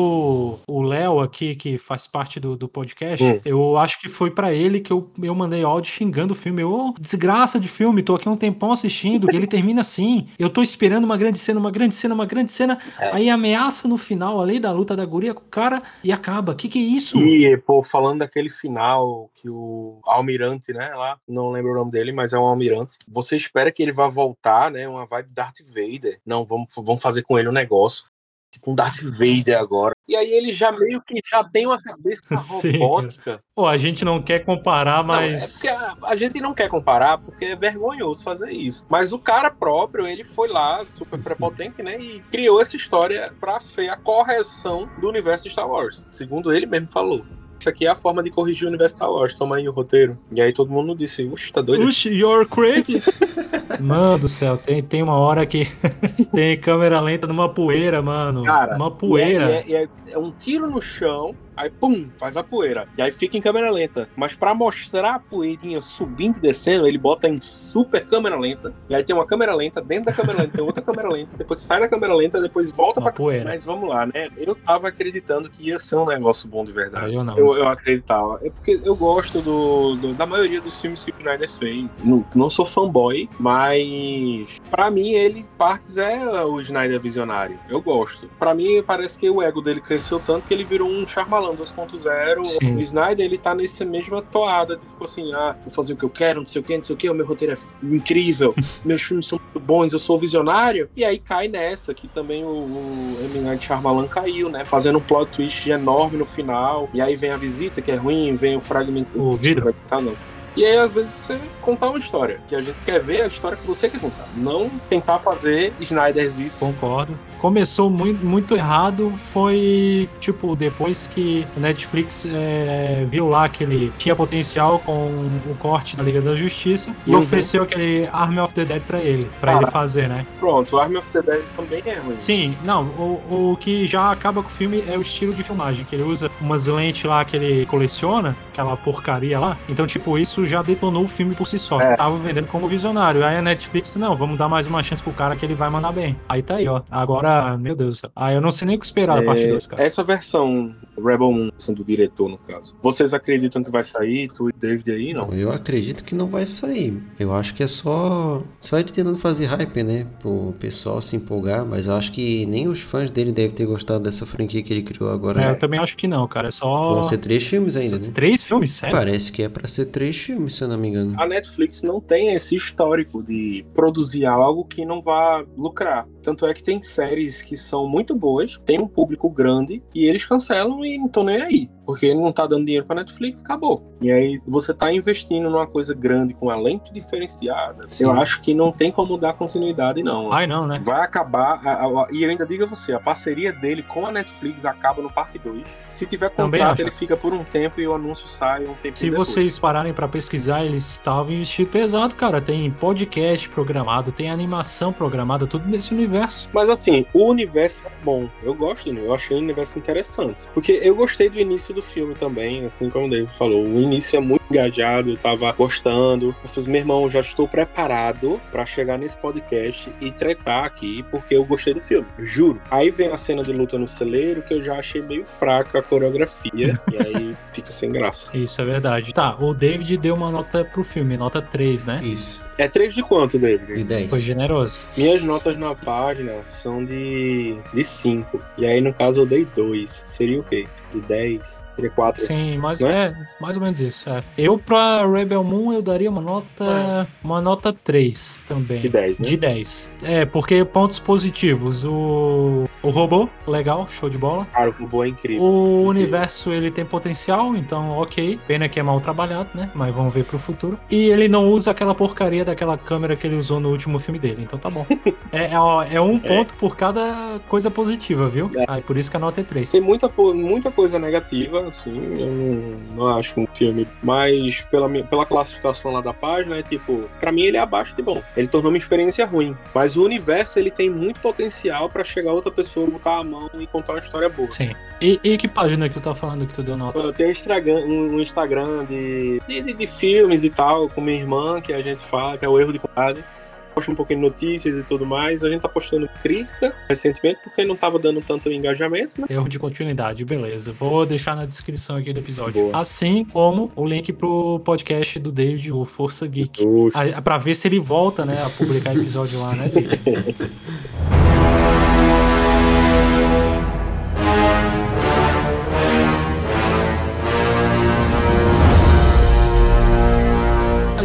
o Léo aqui, que faz parte do, do podcast, Hum. eu acho que foi pra ele que eu, eu mandei áudio xingando o filme. Eu, "Ô, desgraça de filme, tô aqui um tempão assistindo, e ele termina assim. Eu tô esperando uma grande cena, uma grande cena, uma grande cena. É. Aí ameaça no final ali da luta da guria com o cara e acaba. Que que é isso? E, pô, falando daquele final que o almirante, né, lá, não lembro o nome dele, mas é um almirante. Você espera que ele vá voltar, né, uma vibe Darth Vader. Não, vamos, vamos fazer com ele um negócio. Tipo um Darth Vader agora. E aí ele já meio que já tem uma cabeça robótica. Pô, a gente não quer comparar, Não, é mas. a, a gente não quer comparar, porque é vergonhoso fazer isso. Mas o cara próprio, ele foi lá, super prepotente, né? E criou essa história pra ser a correção do universo de Star Wars. Segundo ele mesmo falou. Isso aqui é a forma de corrigir o universo Star Wars. Toma aí o roteiro. E aí todo mundo disse, uxe, tá doido? Puxa, you're crazy! Mano do céu, tem, tem uma hora que tem câmera lenta numa poeira, mano. Cara, uma poeira. E é, e é- é um tiro no chão Aí, pum, faz a poeira. E aí fica em câmera lenta. Mas pra mostrar a poeirinha subindo e descendo, ele bota em super câmera lenta. E aí tem uma câmera lenta, dentro da câmera lenta tem outra câmera lenta, depois sai da câmera lenta, depois volta Uma pra poeira. Mas vamos lá, né? Eu tava acreditando que ia ser um negócio bom de verdade. Eu não. Eu, eu acreditava. É porque eu gosto do, do- da maioria dos filmes que o Snyder fez. Não, não sou fanboy, mas pra mim ele, partes, é o Snyder visionário. Eu gosto. Pra mim parece que o ego dele cresceu tanto que ele virou um Charmalan 2.0. Sim. O Snyder ele tá nessa mesma toada, de, tipo assim, ah, vou fazer o que eu quero, não sei o que, não sei o que, o meu roteiro é incrível, meus filmes são muito bons, eu sou visionário. E aí cai nessa, que também o, o M. Night Shyamalan caiu, né? Fazendo um plot twist enorme no final. E aí vem a visita, que é ruim, vem o fragmento. O vidro. Tá, não. E aí, às vezes, você contar uma história. Que a gente quer ver a história que você quer contar. Não tentar fazer Snyder's isso. Concordo. Começou muito, muito errado, foi tipo depois que o Netflix é, viu lá que ele tinha potencial com o corte da Liga da Justiça e Uhum. ofereceu aquele Army of the Dead pra ele, pra ele fazer, né? Pronto, Army of the Dead também é ruim. Sim, não, o, o que já acaba com o filme é o estilo de filmagem, que ele usa umas lentes lá que ele coleciona, aquela porcaria lá. Então, tipo, isso já detonou o filme por si só. É. Tava vendendo como visionário. Aí a Netflix, não, vamos dar mais uma chance pro cara que ele vai mandar bem. Aí tá aí, ó. Agora, meu Deus do céu. Ah, eu não sei nem o que esperar da parte 2, cara. Essa versão Rebel 1, sendo do diretor, no caso. Vocês acreditam que vai sair? Tu e David aí, não? Eu acredito que não vai sair. Eu acho que é só só ele tentando fazer hype, né? Pro pessoal se empolgar, mas eu acho que nem os fãs dele devem ter gostado dessa franquia que ele criou agora. É, eu também acho que não, cara. É só. Vão ser três filmes ainda, né? Três filmes, sério? Parece que é pra ser três filmes, se eu não me engano. A Netflix não tem esse histórico de produzir algo que não vá lucrar. Tanto é que tem séries que são muito boas, tem um público grande, e eles cancelam e não estão nem aí. Porque não tá dando dinheiro pra Netflix, acabou. E aí você tá investindo numa coisa grande com elenco diferenciada. Sim. Eu acho que não tem como dar continuidade, não. Ai, não, né? Vai acabar, a- a- e eu ainda digo a você, a parceria dele com a Netflix acaba no parte 2. Se tiver contrato, ele fica por um tempo e o anúncio sai um tempo Se depois. vocês pararem pra pesquisar, eles estavam investindo pesado, cara. Tem podcast programado, tem animação programada, tudo nesse universo. Mas assim, o universo é bom. Eu gosto, né? eu achei o universo interessante. Porque eu gostei do início do filme também, assim como o David falou. O início é muito engajado, eu tava gostando. Eu fiz, meu irmão, já estou preparado pra chegar nesse podcast e tretar aqui, porque eu gostei do filme, eu juro. Aí vem a cena de luta no celeiro, que eu já achei meio fraca a coreografia, e aí fica sem graça. Isso é verdade. Tá, o David deu uma nota pro filme, nota 3, né? Isso. É 3 de quanto, David? De 10. Foi generoso. Minhas notas na página são de, de 5. E aí, no caso, eu dei 2. Seria o quê? De 10? Seria 4? Sim, mas Né? é mais ou menos isso. é. Eu pra Rebel Moon eu daria uma nota. Uma nota 3 também. De 10, né? De 10. É, porque pontos positivos. O, o robô, legal, show de bola. Cara, o robô é incrível. O universo ele tem potencial, então ok. Pena que é mal trabalhado, né? Mas vamos ver pro futuro. E ele não usa aquela porcaria daquela câmera que ele usou no último filme dele, então tá bom. é, é, é um ponto por cada coisa positiva, viu? É. Aí por isso que a nota é 3. Tem muita, muita coisa negativa, assim, eu não, não acho um filme, mas pela, pela classificação lá da página, é tipo, pra mim ele é abaixo de bom. Ele tornou uma experiência ruim, mas o universo ele tem muito potencial pra chegar outra pessoa, botar a mão e contar uma história boa. Sim. E, e que página que tu tá falando que tu deu nota? Eu tenho um Instagram, um Instagram de, de, de- de filmes e tal, com minha irmã, que a gente fala, que é o erro de qualidade. Posta um pouquinho de notícias e tudo mais. A gente tá postando crítica recentemente, porque não tava dando tanto engajamento, né? Erro de continuidade, beleza. Vou deixar na descrição aqui do episódio. Boa. Assim como o link pro podcast do David, o Força Geek. Aí, Pra ver se ele volta, né, a publicar episódio lá, né, David?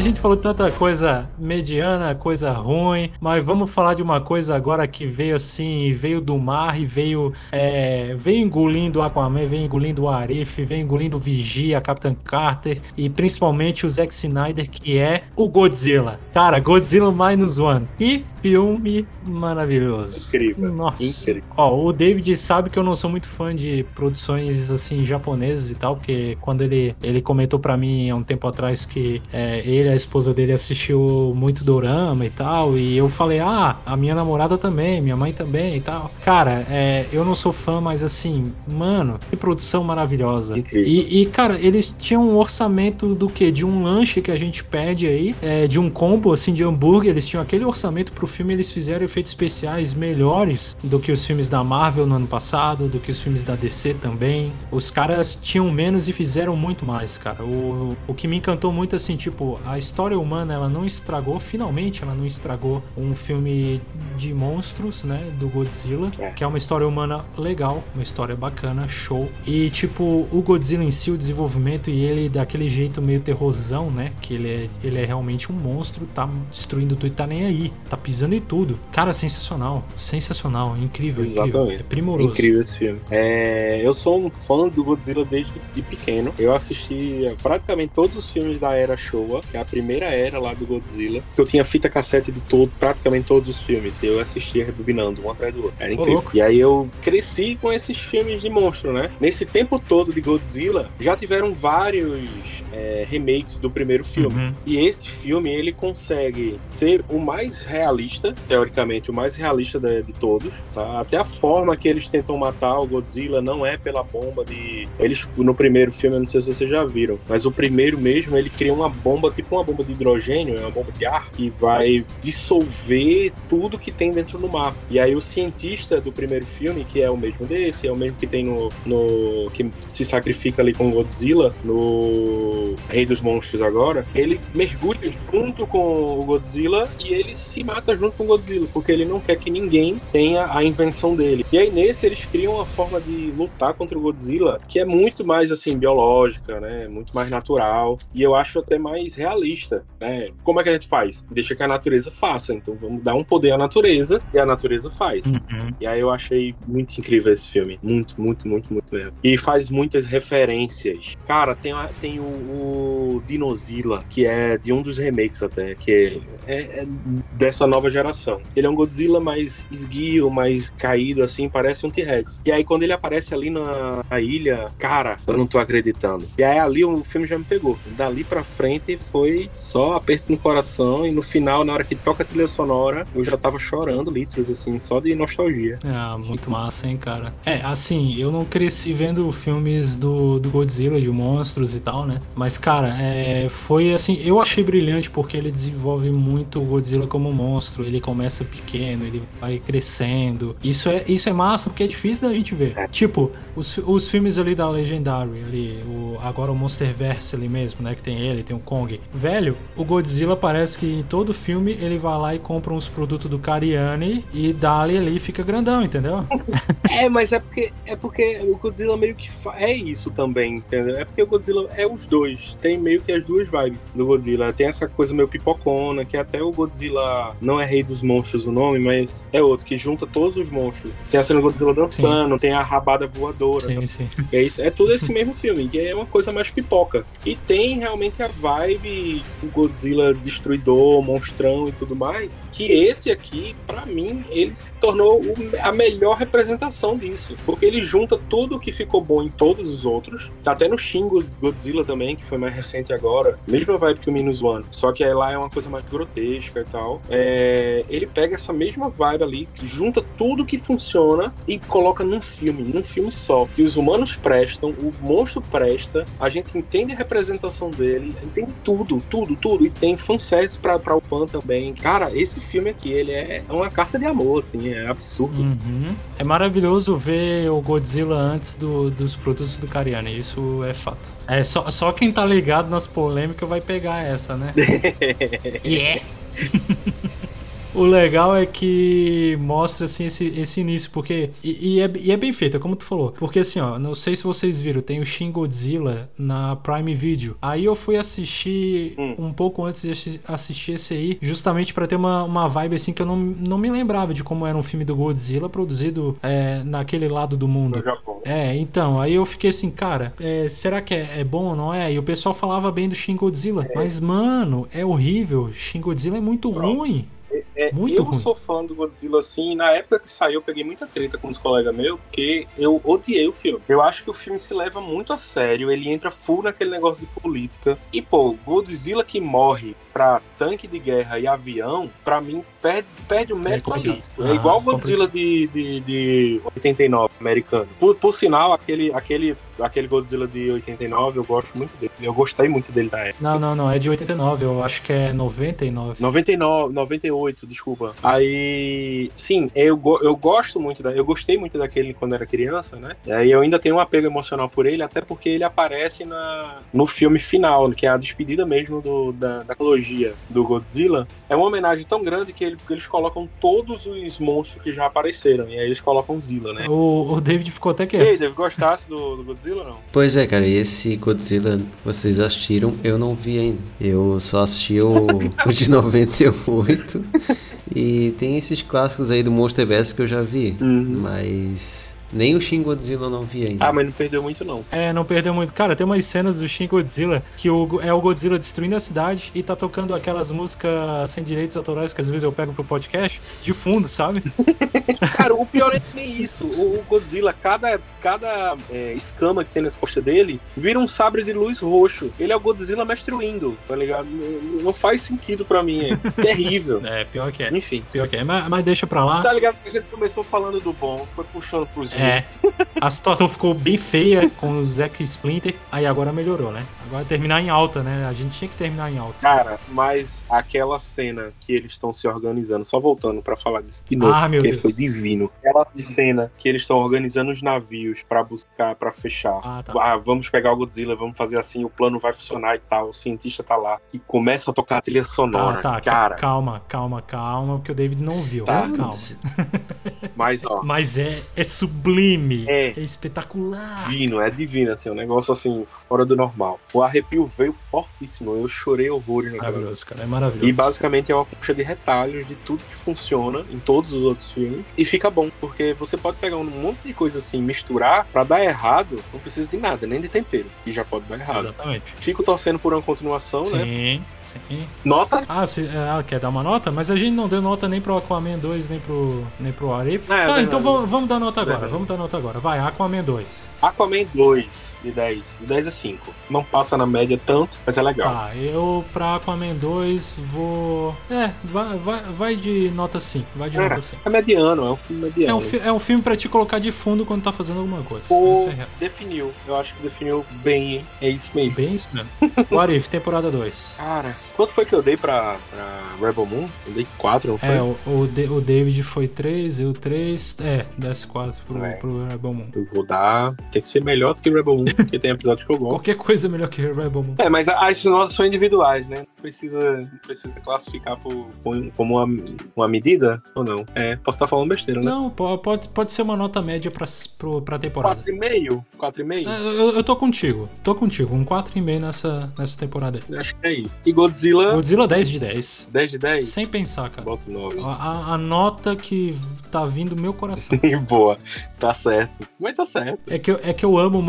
gente falou tanta coisa mediana, coisa ruim, mas vamos falar de uma coisa agora que veio assim, veio do mar e veio, é, veio engolindo o Aquaman, veio engolindo o Arif, veio engolindo o Vigia, Capitão Carter e principalmente o Zack Snyder, que é o Godzilla. Cara, Godzilla Minus One. E filme maravilhoso. Incrível. Nossa. Incrível. Ó, o David sabe que eu não sou muito fã de produções assim japonesas e tal, porque quando ele, ele comentou pra mim há um tempo atrás que é, ele a esposa dele assistiu muito dorama e tal, e eu falei, ah, a minha namorada também, minha mãe também e tal. Cara, é, eu não sou fã, mas assim, mano, que produção maravilhosa. E, e, cara, eles tinham um orçamento do que? De um lanche que a gente pede aí, é, de um combo assim de hambúrguer, eles tinham aquele orçamento pro filme, eles fizeram efeitos especiais melhores do que os filmes da Marvel no ano passado, do que os filmes da DC também. Os caras tinham menos e fizeram muito mais, cara. O, o que me encantou muito assim, tipo, a história humana, ela não estragou, finalmente ela não estragou um filme de monstros, né, do Godzilla, É. que é uma história humana legal, uma história bacana, show. E tipo, o Godzilla em si, o desenvolvimento e ele daquele jeito meio terrorzão, né, que ele é, ele é realmente um monstro, tá destruindo tudo e tá nem aí, tá pisando em tudo. Cara, sensacional, sensacional, incrível, incrível. Exatamente. É primoroso. Incrível esse filme. É, eu sou um fã do Godzilla desde de pequeno. Eu assisti praticamente todos os filmes da era Showa, que é a primeira era lá do Godzilla. Eu tinha fita cassete de todo, praticamente todos os filmes. E eu assistia rebobinando um atrás do outro. Era incrível. E aí eu cresci com esses filmes de monstro, né? Nesse tempo todo de Godzilla, já tiveram vários é, remakes do primeiro filme. Uhum. E esse filme, ele consegue ser o mais realista, teoricamente, o mais realista de, de todos, tá? Até a forma que eles tentam matar o Godzilla não é pela bomba de... Eles, no primeiro filme, eu não sei se vocês já viram, mas o primeiro mesmo, ele cria uma bomba, tipo uma bomba de hidrogênio, é uma bomba de ar, que vai dissolver tudo que tem dentro do mar. E aí o cientista do primeiro filme, que é o mesmo desse, é o mesmo que tem no... no que se sacrifica ali com Godzilla, no Rei dos Monstros agora, ele mergulha junto com o Godzilla e ele se mata junto com o Godzilla, porque ele não quer que ninguém tenha a invenção dele. E aí nesse eles criam uma forma de lutar contra o Godzilla que é muito mais assim biológica, né? Muito mais natural e eu acho até mais realista, né? Como é que a gente faz? Deixa que a natureza faça. Então vamos dar um poder à natureza e a natureza faz. Uhum. E aí eu achei muito incrível esse filme. Muito, muito, muito, muito mesmo. E faz muitas referências. Cara, tem, tem o, o Dinozilla, que é de um dos remakes até, que é, é dessa nova geração. Ele é um Godzilla mais esguio, mais caído, assim, parece um T-Rex. E aí quando ele aparece ali na, na ilha, cara, eu não tô acreditando. E aí ali o filme já me pegou. Dali pra frente foi só aperto no coração e no final, na hora que toca a trilha sonora, eu já tava chorando litros, assim, só de nostalgia. Ah, muito massa, hein, cara. É, assim, eu não cresci vendo filmes do, do Godzilla, de monstros e tal, né? Mas, cara, é, foi assim, eu achei brilhante porque ele desenvolve muito o Godzilla como monstro. Ele começa pequeno, ele vai crescendo. Isso é, isso é massa porque é difícil da gente ver. Tipo, os, os filmes ali da Legendary, ali, o, agora o Monsterverse ali mesmo, né? Que tem ele, tem o Kong. Velho, o Godzilla parece que em todo filme ele vai lá e compra uns produtos do Cariani e dali ali fica grandão, entendeu? É, mas é porque é porque o Godzilla meio que é isso também, entendeu? É porque o Godzilla é os dois, tem meio que as duas vibes do Godzilla. Tem essa coisa meio pipocona, que até o Godzilla não é Rei dos Monstros o nome, mas é outro que junta todos os monstros. Tem a cena do Godzilla dançando, tem a rabada voadora, Sim, sim. é, isso, é tudo esse mesmo filme, que é uma coisa mais pipoca. E tem realmente a vibe do Godzilla destruidor, monstrão e tudo mais. Que esse aqui, pra mim, ele se tornou o- a melhor representação disso. Porque ele junta tudo que ficou bom em todos os outros. Tá até no Shin Godzilla também, que foi mais recente agora. Mesma vibe que o Minus One. Só que aí lá é uma coisa mais grotesca e tal. É, ele pega essa mesma vibe ali, junta tudo que funciona e coloca num filme, num filme só. Que os humanos prestam, o monstro presta, a gente entende a representação dele, entende tudo, tudo, tudo. E tem fanservice pra, pra o fã também. Cara, esse filme aqui, ele é uma carta de amor, assim, é absurdo. Uhum. É maravilhoso ver o Godzilla antes do- dos produtos do Cariani, isso é fato. É só, só quem tá ligado nas polêmicas vai pegar essa, né? yeah! O legal é que mostra assim esse, esse início, porque. E, e é, e é bem feito, é como tu falou. Porque assim, ó, não sei se vocês viram, tem o Shin Godzilla na Prime Video. Aí eu fui assistir Hum. um pouco antes de assi- assistir esse aí, justamente pra ter uma, uma vibe assim que eu não, não me lembrava de como era um filme do Godzilla produzido é, naquele lado do mundo. É, então, aí eu fiquei assim, cara, é, será que é, é bom ou não é? E o pessoal falava bem do Shin Godzilla, mas mano, é horrível. Shin Godzilla é muito Pronto. ruim. É, Muito eu ruim. sou fã do Godzilla, assim, na época que saiu, eu peguei muita treta com os colegas meus, porque eu odiei o filme. Eu acho que o filme se leva muito a sério, ele entra full naquele negócio de política. E, pô, Godzilla que morre pra tanque de guerra e avião, pra mim, perde, perde o mérito ali. complicado. É igual Ah, o Godzilla de, de, de 89, americano. Por, por sinal, aquele, aquele, aquele Godzilla de 89, eu gosto muito dele. Eu gostei muito dele na época. Não, não, não. É de 89. Eu acho que é 99. 99, 98, desculpa. Aí, sim, eu, eu gosto muito da, eu gostei muito daquele quando era criança, né? E aí eu ainda tenho um apego emocional por ele, até porque ele aparece na, no filme final, que é a despedida mesmo do, da, da trilogia do Godzilla. É uma homenagem tão grande que, ele- que eles colocam todos os monstros que já apareceram. E aí eles colocam Zilla, né? O, o David ficou até E aí, quieto. Dave, gostasse do, do Godzilla ou não? Pois é, cara, e esse Godzilla que vocês assistiram, eu não vi ainda. Eu só assisti o, o de 98. E tem esses clássicos aí do Monsterverse que eu já vi. Mas nem o Shin Godzilla eu não vi ainda. Ah, mas não perdeu muito, não. É, não perdeu muito. Cara, tem umas cenas do Shin Godzilla que o, é o Godzilla destruindo a cidade e tá tocando aquelas músicas sem direitos autorais que às vezes eu pego pro podcast de fundo, sabe? Cara, o pior é nem isso. O, o Godzilla, cada, cada é, escama que tem nas costas dele, vira um sabre de luz roxo. Ele é o Godzilla mestre Windu, tá ligado? Não, não faz sentido pra mim, é terrível. É, pior que é. Enfim. Pior que é. Mas, mas deixa pra lá. Tá ligado que a gente começou falando do bom, foi puxando pros É. A situação ficou bem feia com o Zack Splinter. Aí agora melhorou, né? Agora terminar em alta, né? A gente tinha que terminar em alta. Cara, mas aquela cena que eles estão se organizando, só voltando pra falar disso de novo, Ah, meu porque Deus. foi divino. Aquela cena que eles estão organizando os navios pra buscar, pra fechar. Ah, tá. Ah, vamos pegar o Godzilla, vamos fazer assim, o plano vai funcionar e tal. O cientista tá lá e começa a tocar a trilha sonora. Tá, tá, cara, calma, calma, calma, porque o David não viu. Tá. Calma. mas ó, Mas é, é sublime. É. É espetacular. divino, é divino, assim, um negócio assim, fora do normal. O arrepio veio fortíssimo, eu chorei horrores cena. Maravilhoso, cara. É maravilhoso. E basicamente é uma coxa de retalhos de tudo que funciona em todos os outros filmes. E fica bom, porque você pode pegar um monte de coisa assim, misturar, pra dar errado, não precisa de nada, nem de tempero, e já pode dar errado. Exatamente. Fico torcendo por uma continuação, né? Sim. Nota. Ah, se, ah, quer dar uma nota? Mas a gente não deu nota nem pro Aquaman 2, nem pro, nem pro Arif. É, tá, é então vamos, vamos dar nota agora. Vamos dar nota agora. Vai, Aquaman 2. Aquaman 2 de 10. De 10 a 5. Não passa na média tanto, mas é legal. Tá, eu pra Aquaman 2 vou. É, vai, vai, vai de nota 5. Vai de É, nota 5. é mediano, é um filme É mediano. um, fi- é um filme pra te colocar de fundo quando tá fazendo alguma coisa. Pô, é definiu. Eu acho que definiu bem, hein? É isso mesmo. Bem isso mesmo. O Arif, temporada 2. Cara, quanto foi que eu dei pra, pra Rebel Moon? Eu dei 4, não foi? É, o, o, o David foi 3, eu 3. É, desce 4 pro, É. pro Rebel Moon. Eu vou dar. Tem que ser melhor do que Rebel Moon, porque tem episódios que eu gosto. Qualquer coisa é melhor que Rebel Moon. É, mas as notas são individuais, né? Não precisa, não precisa classificar por, por- como uma, uma medida ou não. É, posso estar falando besteira, né? Não, po- pode, pode ser uma nota média pra, pro, pra temporada. 4,5? 4,5? É, Eu, eu tô contigo, tô contigo. Um 4,5 nessa, nessa temporada aí. Acho que é isso. E Godzilla, Godzilla 10 de 10. 10 de 10? Sem pensar, cara. Bota 9. A, a- nota que tá vindo do meu coração. Boa, tá certo. Mas tá certo. É que, eu, é que eu amo o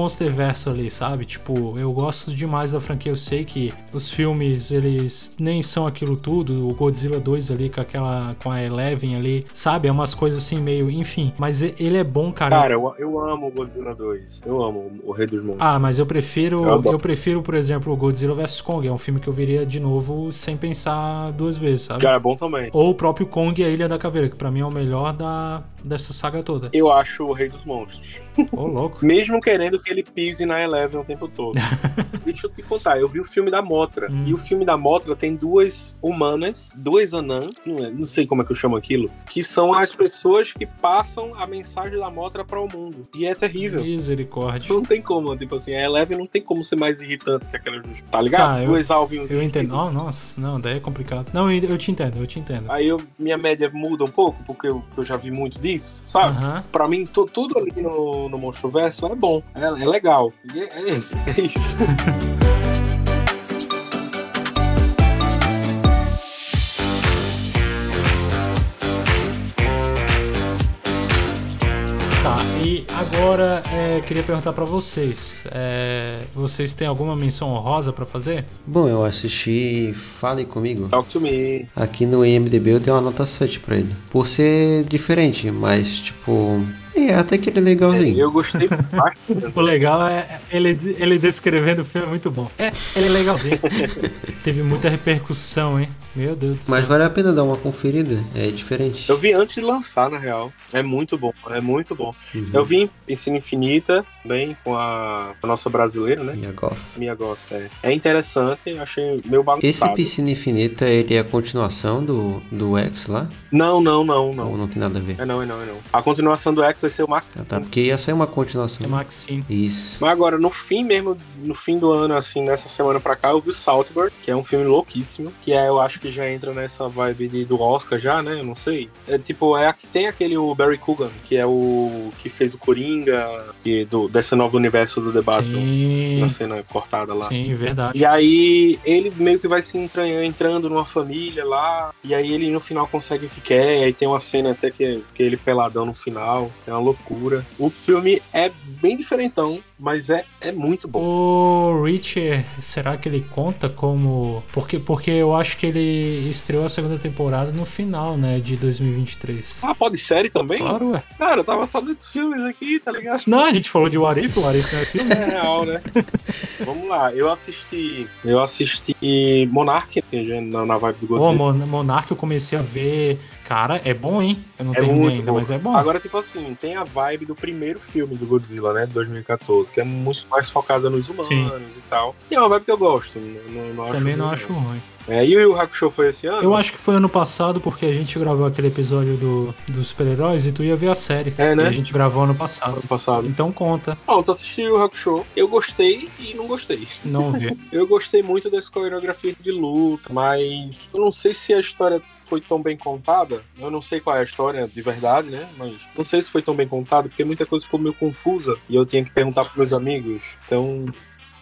Monsterverso ali, sabe? Tipo, eu gosto demais da franquia. Eu sei que os filmes, eles nem são aquilo tudo. O Godzilla 2 ali com aquela. com a Eleven ali, sabe? É umas coisas assim meio. Enfim. Mas ele é bom, cara. Cara, eu, eu amo o Godzilla 2. Eu amo o Rei dos Monstros. Ah, mas eu prefiro. Eu. Eu, prefiro, por exemplo, o Godzilla vs Kong. É um filme que eu veria de novo sem pensar duas vezes, sabe? Cara, é bom também. Ou o próprio Kong e a Ilha da Caveira, que pra mim é o melhor da, dessa saga toda. Eu acho o Rei dos Monstros. Louco. Mesmo querendo que ele pise na Eleven o tempo todo. Deixa eu te contar, eu vi o filme da Motra. Hum. E o filme da Motra tem duas humanas, duas anãs, não, é- sei como é que eu chamo aquilo, que são as pessoas que passam a mensagem da Motra para o mundo. E é terrível. Misericórdia. Não tem como, tipo assim, a Eleven não tem como ser mais irritante que aquelas duas. Tá ligado? Tá, eu- duas alvinhos. Eu entendo. Oh, nossa, não, daí é complicado. Não, eu eu te entendo, eu te entendo. Aí eu- minha média muda um pouco, porque eu, eu já vi muito disso, sabe? Aham. Pra mim, tu- tudo ali no, no Monstroverso é bom, é, é legal. E é, é isso. É isso. Tá, e agora, é, queria perguntar pra vocês. é, vocês têm alguma menção honrosa pra fazer? Bom, eu assisti Fale Comigo. Talk to me. Aqui no IMDB eu dei uma nota 7 pra ele. Por ser diferente, mas tipo. É, até que ele é legalzinho. Eu gostei bastante. O legal é ele, ele descrevendo o filme é muito bom. É, ele é legalzinho. Teve muita repercussão, hein? Meu Deus do céu. Mas vale a pena dar uma conferida, é diferente. Eu vi antes de lançar, na real. É muito bom, é muito bom. Uhum. Eu vi em Piscina Infinita, bem, com a, a nossa brasileira, né? Minha Goff. Mia Goth, é. É interessante, achei meio Esse bagunçado. Piscina Infinita, ele é a continuação do, do X lá? Não, não, não, não. Ou não tem nada a ver? É não, é não, é não. A continuação do X vai ser o Max. Ah, tá, porque ia sair uma continuação. É Maxine. Isso. Mas agora, no fim mesmo, no fim do ano, assim, nessa semana pra cá, eu vi o Saltburn, que é um filme louquíssimo, que é, eu acho que já entra nessa vibe de, do Oscar já, né? Eu não sei. É tipo, é a que tem aquele o Barry Coogan, que é o que fez o Coringa, e do, desse novo universo do The Batman, Sim, na cena cortada lá. sim, verdade. E aí ele meio que vai se entranhando, entrando numa família lá, e aí ele no final consegue o que quer, e aí tem uma cena até que, que ele peladão no final, é uma loucura. O filme é bem diferentão, mas é, é muito bom. O Richard, será que ele conta como. Porque, porque eu acho que ele estreou a segunda temporada no final, né? De 2023. Ah, pode série também? Claro, ué. Cara, eu tava só nesses filmes aqui, tá ligado? Não, a gente falou de Warif, o Warif não é filme. É real, né? Vamos lá, eu assisti. Eu assisti Monarch na, na vibe do Pô, Godzilla. Mon Monark eu comecei a ver. Cara, é bom, hein? Eu não É terminei muito ainda, bom. mas é bom. Agora, tipo assim, tem a vibe do primeiro filme do Godzilla, né? De 2014, que é muito mais focada nos humanos Sim. e tal. E é uma vibe que eu gosto. Não, não, Também não ruim, acho ruim. É, e o Yu Hakusho foi esse ano? Eu acho que foi ano passado, porque a gente gravou aquele episódio do, dos super-heróis e tu ia ver a série. É, né? A gente gravou ano passado. Ano passado. Então conta, Bom, tu assistiu o Hakusho. Eu gostei e não gostei. não vê. Eu gostei muito dessa coreografia de luta, mas eu não sei se a história foi tão bem contada. Eu não sei qual é a história de verdade, né? Mas não sei se foi tão bem contada, porque muita coisa ficou meio confusa e eu tinha que perguntar pros meus amigos. Então,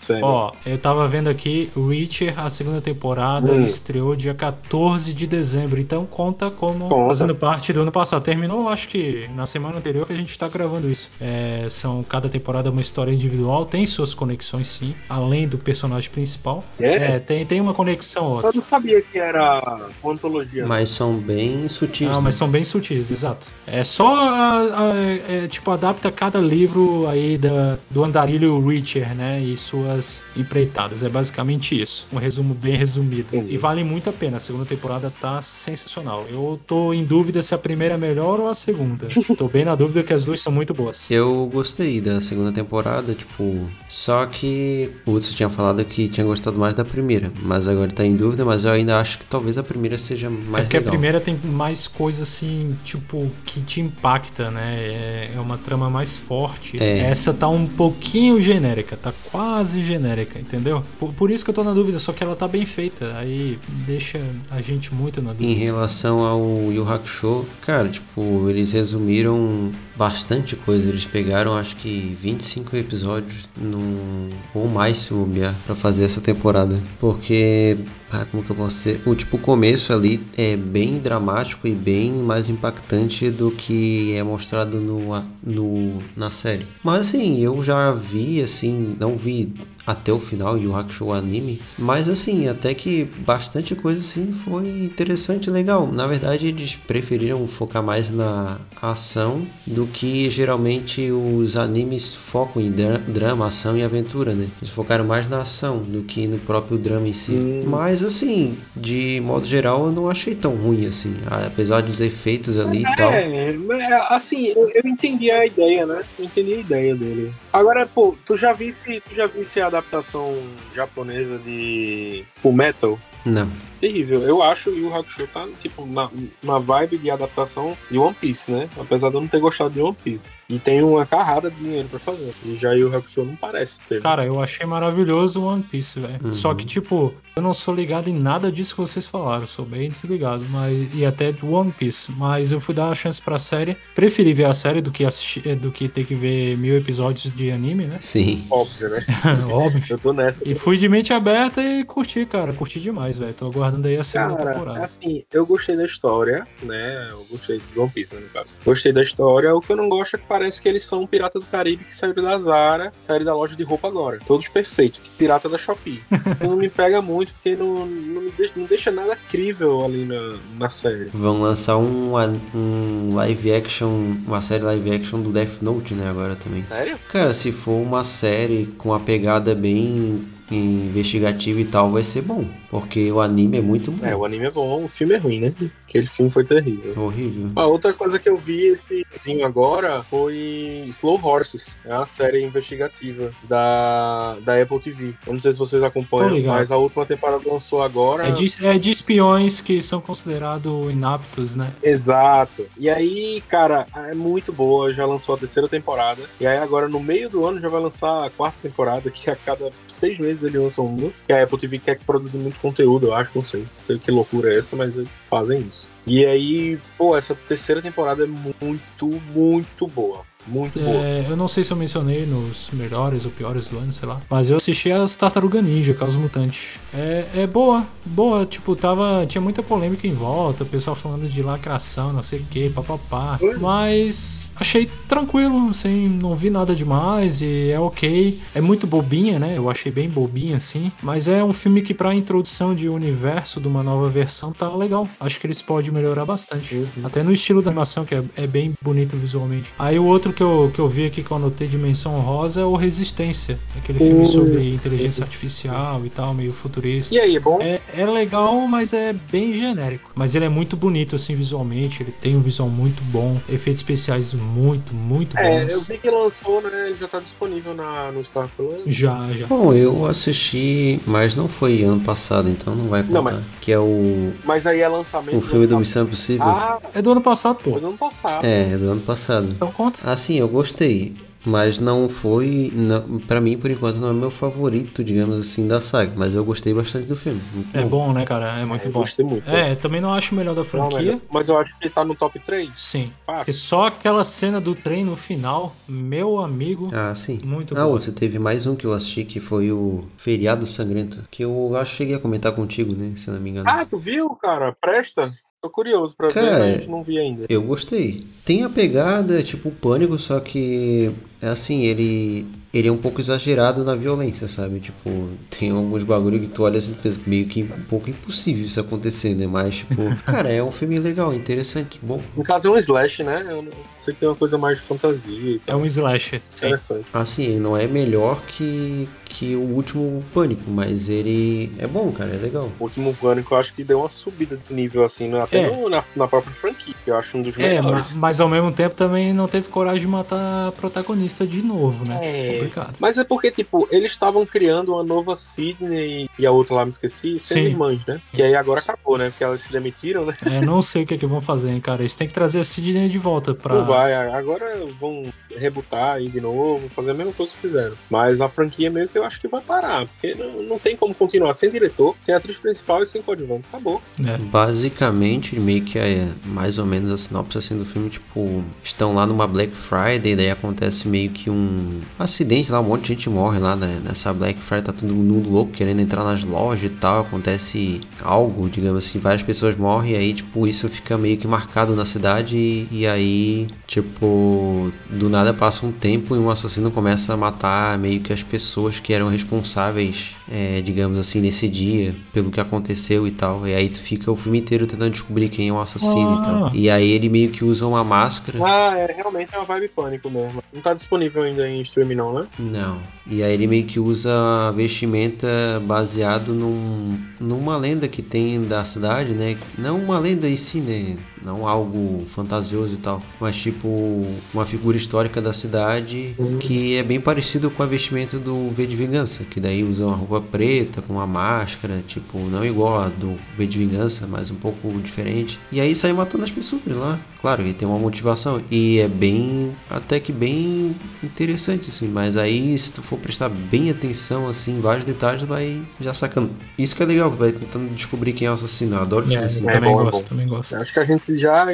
é. Ó, eu tava vendo aqui, Reacher, a segunda temporada, Hum. estreou dia 14 de dezembro. Então conta como Conta. fazendo parte do ano passado. Terminou, acho que na semana anterior que a gente tá gravando isso. É, são cada temporada uma história individual, tem suas conexões sim, além do personagem principal. É? É, tem, tem uma conexão outra. Eu não sabia que era uma antologia. Mas são bem sutis. Não, né? mas são bem sutis, exato. É só, a- a- é, tipo, adapta cada livro aí da, do andarilho Reacher, né, e suas empreitadas. É basicamente isso. Um resumo bem resumido. Entendi. E vale muito a pena. A segunda temporada tá sensacional. Eu tô em dúvida se a primeira é melhor ou a segunda. tô bem na dúvida que as duas são muito boas. Eu gostei da segunda temporada, tipo. Só que o Hudson tinha falado que tinha gostado mais da primeira. Mas agora tá em dúvida, mas eu ainda acho que talvez a primeira seja É mais porque legal. a primeira tem mais coisa assim, tipo, que te impacta, né? É, é uma trama mais forte. É. Essa tá um pouquinho genérica, tá quase genérica, entendeu? Por, por isso que eu tô na dúvida, só que ela tá bem feita. Aí deixa a gente muito na Em dúvida. relação ao Yu Hakusho, cara, tipo, eles resumiram bastante coisa. Eles pegaram, acho que 25 episódios num, ou mais, se bobear, pra fazer essa temporada. Porque, ah, como que eu posso dizer? O tipo, começo ali é bem dramático e bem mais impactante do que é mostrado no, no, na série. Mas assim, eu já vi, assim, não vi até o final Yu Hakusho anime, mas assim, até que bastante coisa assim foi interessante e legal. Na verdade, eles preferiram focar mais na ação do que geralmente os animes focam em dra- drama, ação e aventura, né? Eles focaram mais na ação do que no próprio drama em si. Hum. Mas assim, de modo geral, eu não achei tão ruim assim, apesar dos efeitos ali e tal. É, é, assim, eu, eu entendi a ideia, né? Eu entendi a ideia dele. Agora, pô, tu já visse, tu já visse a adaptação japonesa de Full Metal? Não. Terrível. Eu acho que o Hakusho tá, tipo, na, na vibe de adaptação de One Piece, né? Apesar de eu não ter gostado de One Piece. E tem uma carrada de dinheiro pra fazer. E já o Hakusho não parece ter. Cara, eu achei maravilhoso o One Piece, velho. Uhum. Só que, tipo, eu não sou ligado em nada disso que vocês falaram. Sou bem desligado. Mas, e até de One Piece. Mas eu fui dar uma chance pra série. Preferi ver a série do que, assistir, do que ter que ver mil episódios de anime, né? Sim. Óbvio, né? Óbvio. Eu tô nessa. E fui de mente aberta e curti, cara. Curti demais. velho. Tô aguardando aí a segunda Cara, temporada. assim, eu gostei da história, né? Eu gostei de One Piece, né, no caso. Gostei da história. O que eu não gosto é que parece que eles são um pirata do Caribe que saiu da Zara, saíram da loja de roupa agora. Todos perfeitos. Que pirata da Shopee. Então não me pega muito, porque não, não, me deixa, não deixa nada crível ali na, na série. Vão lançar um, um live action, uma série live action do Death Note, né, agora também. Sério? Cara, se for uma série com uma pegada bem investigativa e tal, vai ser bom. Porque o anime é muito bom. É, o anime é bom, o filme é ruim, né? Aquele filme foi terrível. Horrível. A outra coisa que eu vi esse agora foi Slow Horses. É uma série investigativa da, da Apple TV. Eu não sei se vocês acompanham, mas a última temporada lançou agora. É de, é de espiões que são considerados inaptos, né? Exato. E aí, cara, é muito boa. Já lançou a terceira temporada. E aí, agora no meio do ano já vai lançar a quarta temporada, que a cada seis meses ele lança uma. E a Apple TV quer produzir muito conteúdo, eu acho, não sei. Não sei que loucura é essa, mas fazem isso. E aí, pô, essa terceira temporada é muito, muito boa. Muito boa. É, eu não sei se eu mencionei nos melhores ou piores do ano, sei lá. Mas eu assisti as Tartaruga Ninja, Caos Mutantes. É, é boa, boa. Tipo, tava, tinha muita polêmica em volta, o pessoal falando de lacração, não sei o que, papapá. Mas achei tranquilo, assim, não vi nada demais e é ok. É muito bobinha, né? Eu achei bem bobinha, assim. Mas é um filme que, pra introdução de universo de uma nova versão, tá legal. Acho que eles podem melhorar bastante. Até no estilo da animação, que é, é bem bonito visualmente. Aí o outro que eu, que eu vi aqui que eu anotei Dimensão Rosa é o Resistência. Aquele filme Hum, sobre inteligência sim. artificial e tal, meio futurista. E aí, é bom? É, é legal, mas é bem genérico. Mas ele é muito bonito, assim, visualmente. Ele tem um visual muito bom. Efeitos especiais muito, muito É, bons. eu vi que lançou, né? Ele já tá disponível na, no Star Plus. Já, já. Bom, eu assisti, mas não foi ano passado, então não vai contar. Não, mas- Que é o, Mas aí é lançamento. o filme do ano Missão Impossível. Ah, É do ano passado, foi pô. do ano passado. É, é do ano passado. Então conta. Assim, eu gostei. Mas não foi. Não, pra mim, por enquanto, não é meu favorito, digamos assim, da saga. Mas eu gostei bastante do filme. Muito É bom, né, cara? É muito eu bom. gostei muito. É, também não acho o melhor da Não, franquia. mas- mas eu acho que ele tá no top 3. Sim. Porque Fácil. só aquela cena do trem no final, meu amigo, Ah, sim. muito Ah, bom. você teve mais um que eu assisti que foi o Feriado Sangrento. Que eu acho que cheguei a comentar contigo, né? Se não me engano. Ah, tu viu, cara? Presta. Tô curioso pra Cara, ver, mas não vi ainda. Eu gostei. Tem a pegada, tipo, pânico, só que é assim, ele. Ele é um pouco exagerado na violência, sabe? Tipo, tem alguns bagulho que tu olha assim, meio que um pouco impossível isso acontecer, né? Mas, tipo, cara, é um filme legal, interessante, bom. No caso é um slash, né? Eu sei que tem uma coisa mais de fantasia e É um slasher. Sim. Interessante. Assim, ele não é melhor que, que o último Pânico, mas ele é bom, cara, é legal. O último Pânico eu acho que deu uma subida de nível, assim, né? até É. no- na, na própria franquia, que eu acho um dos É, melhores. mas ao mesmo tempo também não teve coragem de matar a protagonista de novo, né? É. Complicado. Mas é porque, tipo, eles estavam criando uma nova Sidney e a outra lá, me esqueci, Sim. irmãs, né? Que aí agora acabou, né? Porque elas se demitiram, né? É, não sei o que, é que vão fazer, hein, cara. Eles têm que trazer a Sidney de volta pra. Não vai, agora vão rebutar aí de novo, fazer a mesma coisa que fizeram. Mas a franquia meio que eu acho que vai parar, porque não, não tem como continuar sem diretor, sem atriz principal e sem coadjuvante. Acabou. É. Basicamente, meio que é mais ou menos a sinopse assim do filme, tipo, estão lá numa Black Friday, daí acontece meio que um acidente lá, um monte de gente morre lá né? nessa Black Friday, tá todo mundo louco querendo entrar nas lojas e tal, acontece algo, digamos assim, várias pessoas morrem e aí, tipo, isso fica meio que marcado na cidade e, e aí, tipo, do nada passa um tempo e um assassino começa a matar meio que as pessoas que eram responsáveis, é, digamos assim, nesse dia, pelo que aconteceu e tal, e aí tu fica o filme inteiro tentando descobrir quem é o assassino e Ah. tal. E aí ele meio que usa uma máscara. Ah, é realmente é uma vibe pânico mesmo. Não tá disponível ainda em streaming, não, né? Não. E aí ele meio que usa a vestimenta baseado num, numa lenda que tem da cidade, né? Não uma lenda em si, né? Não algo fantasioso e tal. Mas tipo uma figura histórica da cidade que é bem parecido com a vestimenta do V de Vingança. Que daí usa uma roupa preta com uma máscara, tipo, não igual a do V de Vingança, mas um pouco diferente. E aí sai matando as pessoas lá. Claro, ele tem uma motivação. E é bem, até que bem interessante, assim. Mas aí, se tu for prestar bem atenção, assim, em vários detalhes, tu vai já sacando. Isso que é legal, tu vai tentando descobrir quem é o assassino. Eu adoro É, assim. É também bom, é gosto, bom. também gosto. Acho que a gente já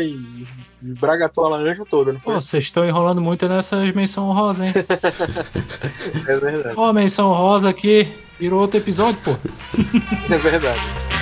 esbragatou a laranja toda, não foi? Pô, vocês estão enrolando muito nessas menção rosa, hein? É verdade. Ó, menção rosa aqui, virou outro episódio, pô. É verdade.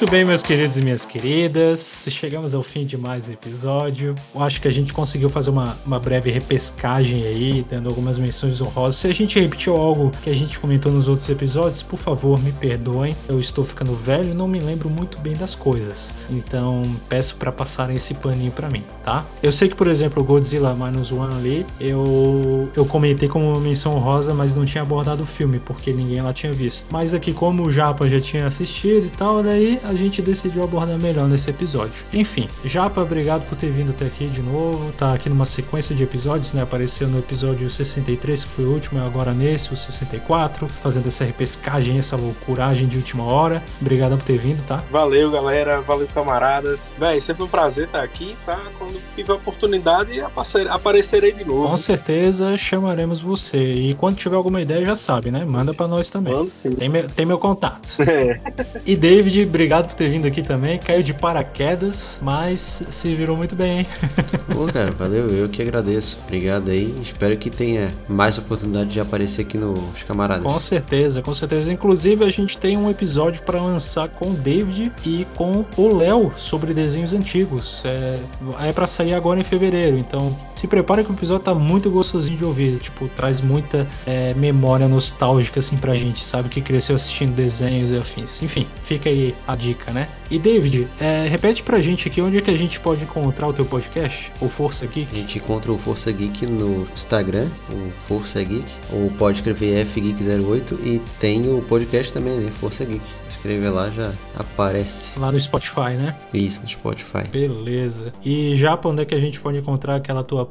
Muito bem, meus queridos e minhas queridas. Chegamos ao fim de mais um episódio. Eu acho que a gente conseguiu fazer uma, uma breve repescagem aí, dando algumas menções honrosas. Se a gente repetiu algo que a gente comentou nos outros episódios, por favor, me perdoem. Eu estou ficando velho e não me lembro muito bem das coisas. Então, peço para passarem esse paninho para mim, tá? Eu sei que, por exemplo, o Godzilla Minus One ali, eu, eu comentei como uma menção honrosa, mas não tinha abordado o filme, porque ninguém lá tinha visto. Mas aqui, como o Japa já tinha assistido e tal, daí a gente decidiu abordar melhor nesse episódio. Enfim, Japa, obrigado por ter vindo até aqui de novo. Tá aqui numa sequência de episódios, né? Apareceu no episódio 63, que foi o último, e agora nesse, o 64, fazendo essa repescagem, essa loucuragem de última hora. Obrigado por ter vindo, tá? Valeu, galera. Valeu, camaradas. Véi, sempre um prazer estar aqui, tá? Quando tiver oportunidade, aparecerei de novo. Com certeza chamaremos você. E quando tiver alguma ideia, já sabe, né? Manda para nós também. Mando sim. Tem meu, tem meu contato. É. E David, obrigado por ter vindo aqui também. Caiu de paraquedas, mas se virou muito bem, hein? Pô, cara, valeu. Eu que agradeço. Obrigado aí. Espero que tenha mais oportunidade de aparecer aqui nos Camaradas. Com certeza, com certeza. Inclusive, a gente tem um episódio para lançar com o David e com o Léo sobre desenhos antigos. É, é para sair agora em fevereiro, então se prepare que o episódio tá muito gostosinho de ouvir. Tipo, traz muita é, memória nostálgica assim pra gente, sabe? Que cresceu assistindo desenhos e afins. Enfim, fica aí a dica, né? E David, é, repete pra gente aqui onde é que a gente pode encontrar o teu podcast, o Força Geek. A gente encontra o Força Geek no Instagram, o Força Geek, ou pode escrever FGeek08 e tem o podcast também, né? Força Geek. Escrever lá já aparece. Lá no Spotify, né? Isso, no Spotify. Beleza. E já pra onde é que a gente pode encontrar aquela tua, uh,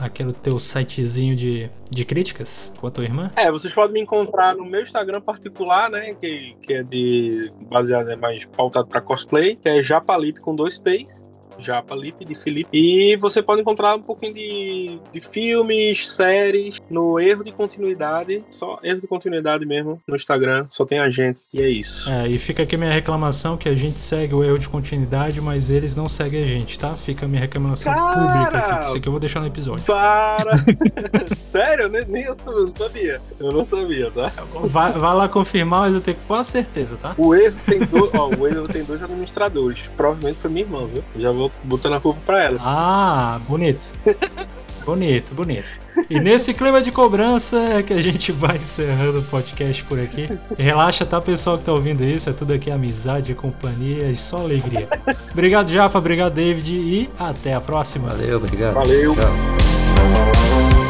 aquele teu sitezinho de, de críticas com a tua irmã? É, vocês podem me encontrar no meu Instagram particular, né? Que, que é de baseado é mais pautado para cosplay, que é Japalip com dois P's. Japa Lip, de Felipe. E você pode encontrar um pouquinho de, de filmes, séries, no erro de continuidade. Só erro de continuidade mesmo no Instagram. Só tem a gente. E é isso. É, e fica aqui minha reclamação que a gente segue o erro de continuidade, mas eles não seguem a gente, tá? Fica a minha reclamação Cara, pública aqui. Isso aqui eu vou deixar no episódio. Para! Sério? Nem, nem eu não sabia. Eu não sabia, tá? Vai, vai lá confirmar, mas eu tenho quase certeza, tá? O erro tem, do... Ó, o erro tem dois administradores. Provavelmente foi minha irmã, viu? Já vou botando a culpa pra ela. Ah, bonito. Bonito, bonito. E nesse clima de cobrança é que a gente vai encerrando o podcast por aqui. Relaxa, tá, pessoal que tá ouvindo isso? É tudo aqui amizade, companhia e só alegria. Obrigado, Japa, obrigado, David, e até a próxima. Valeu, obrigado. Valeu. Tchau.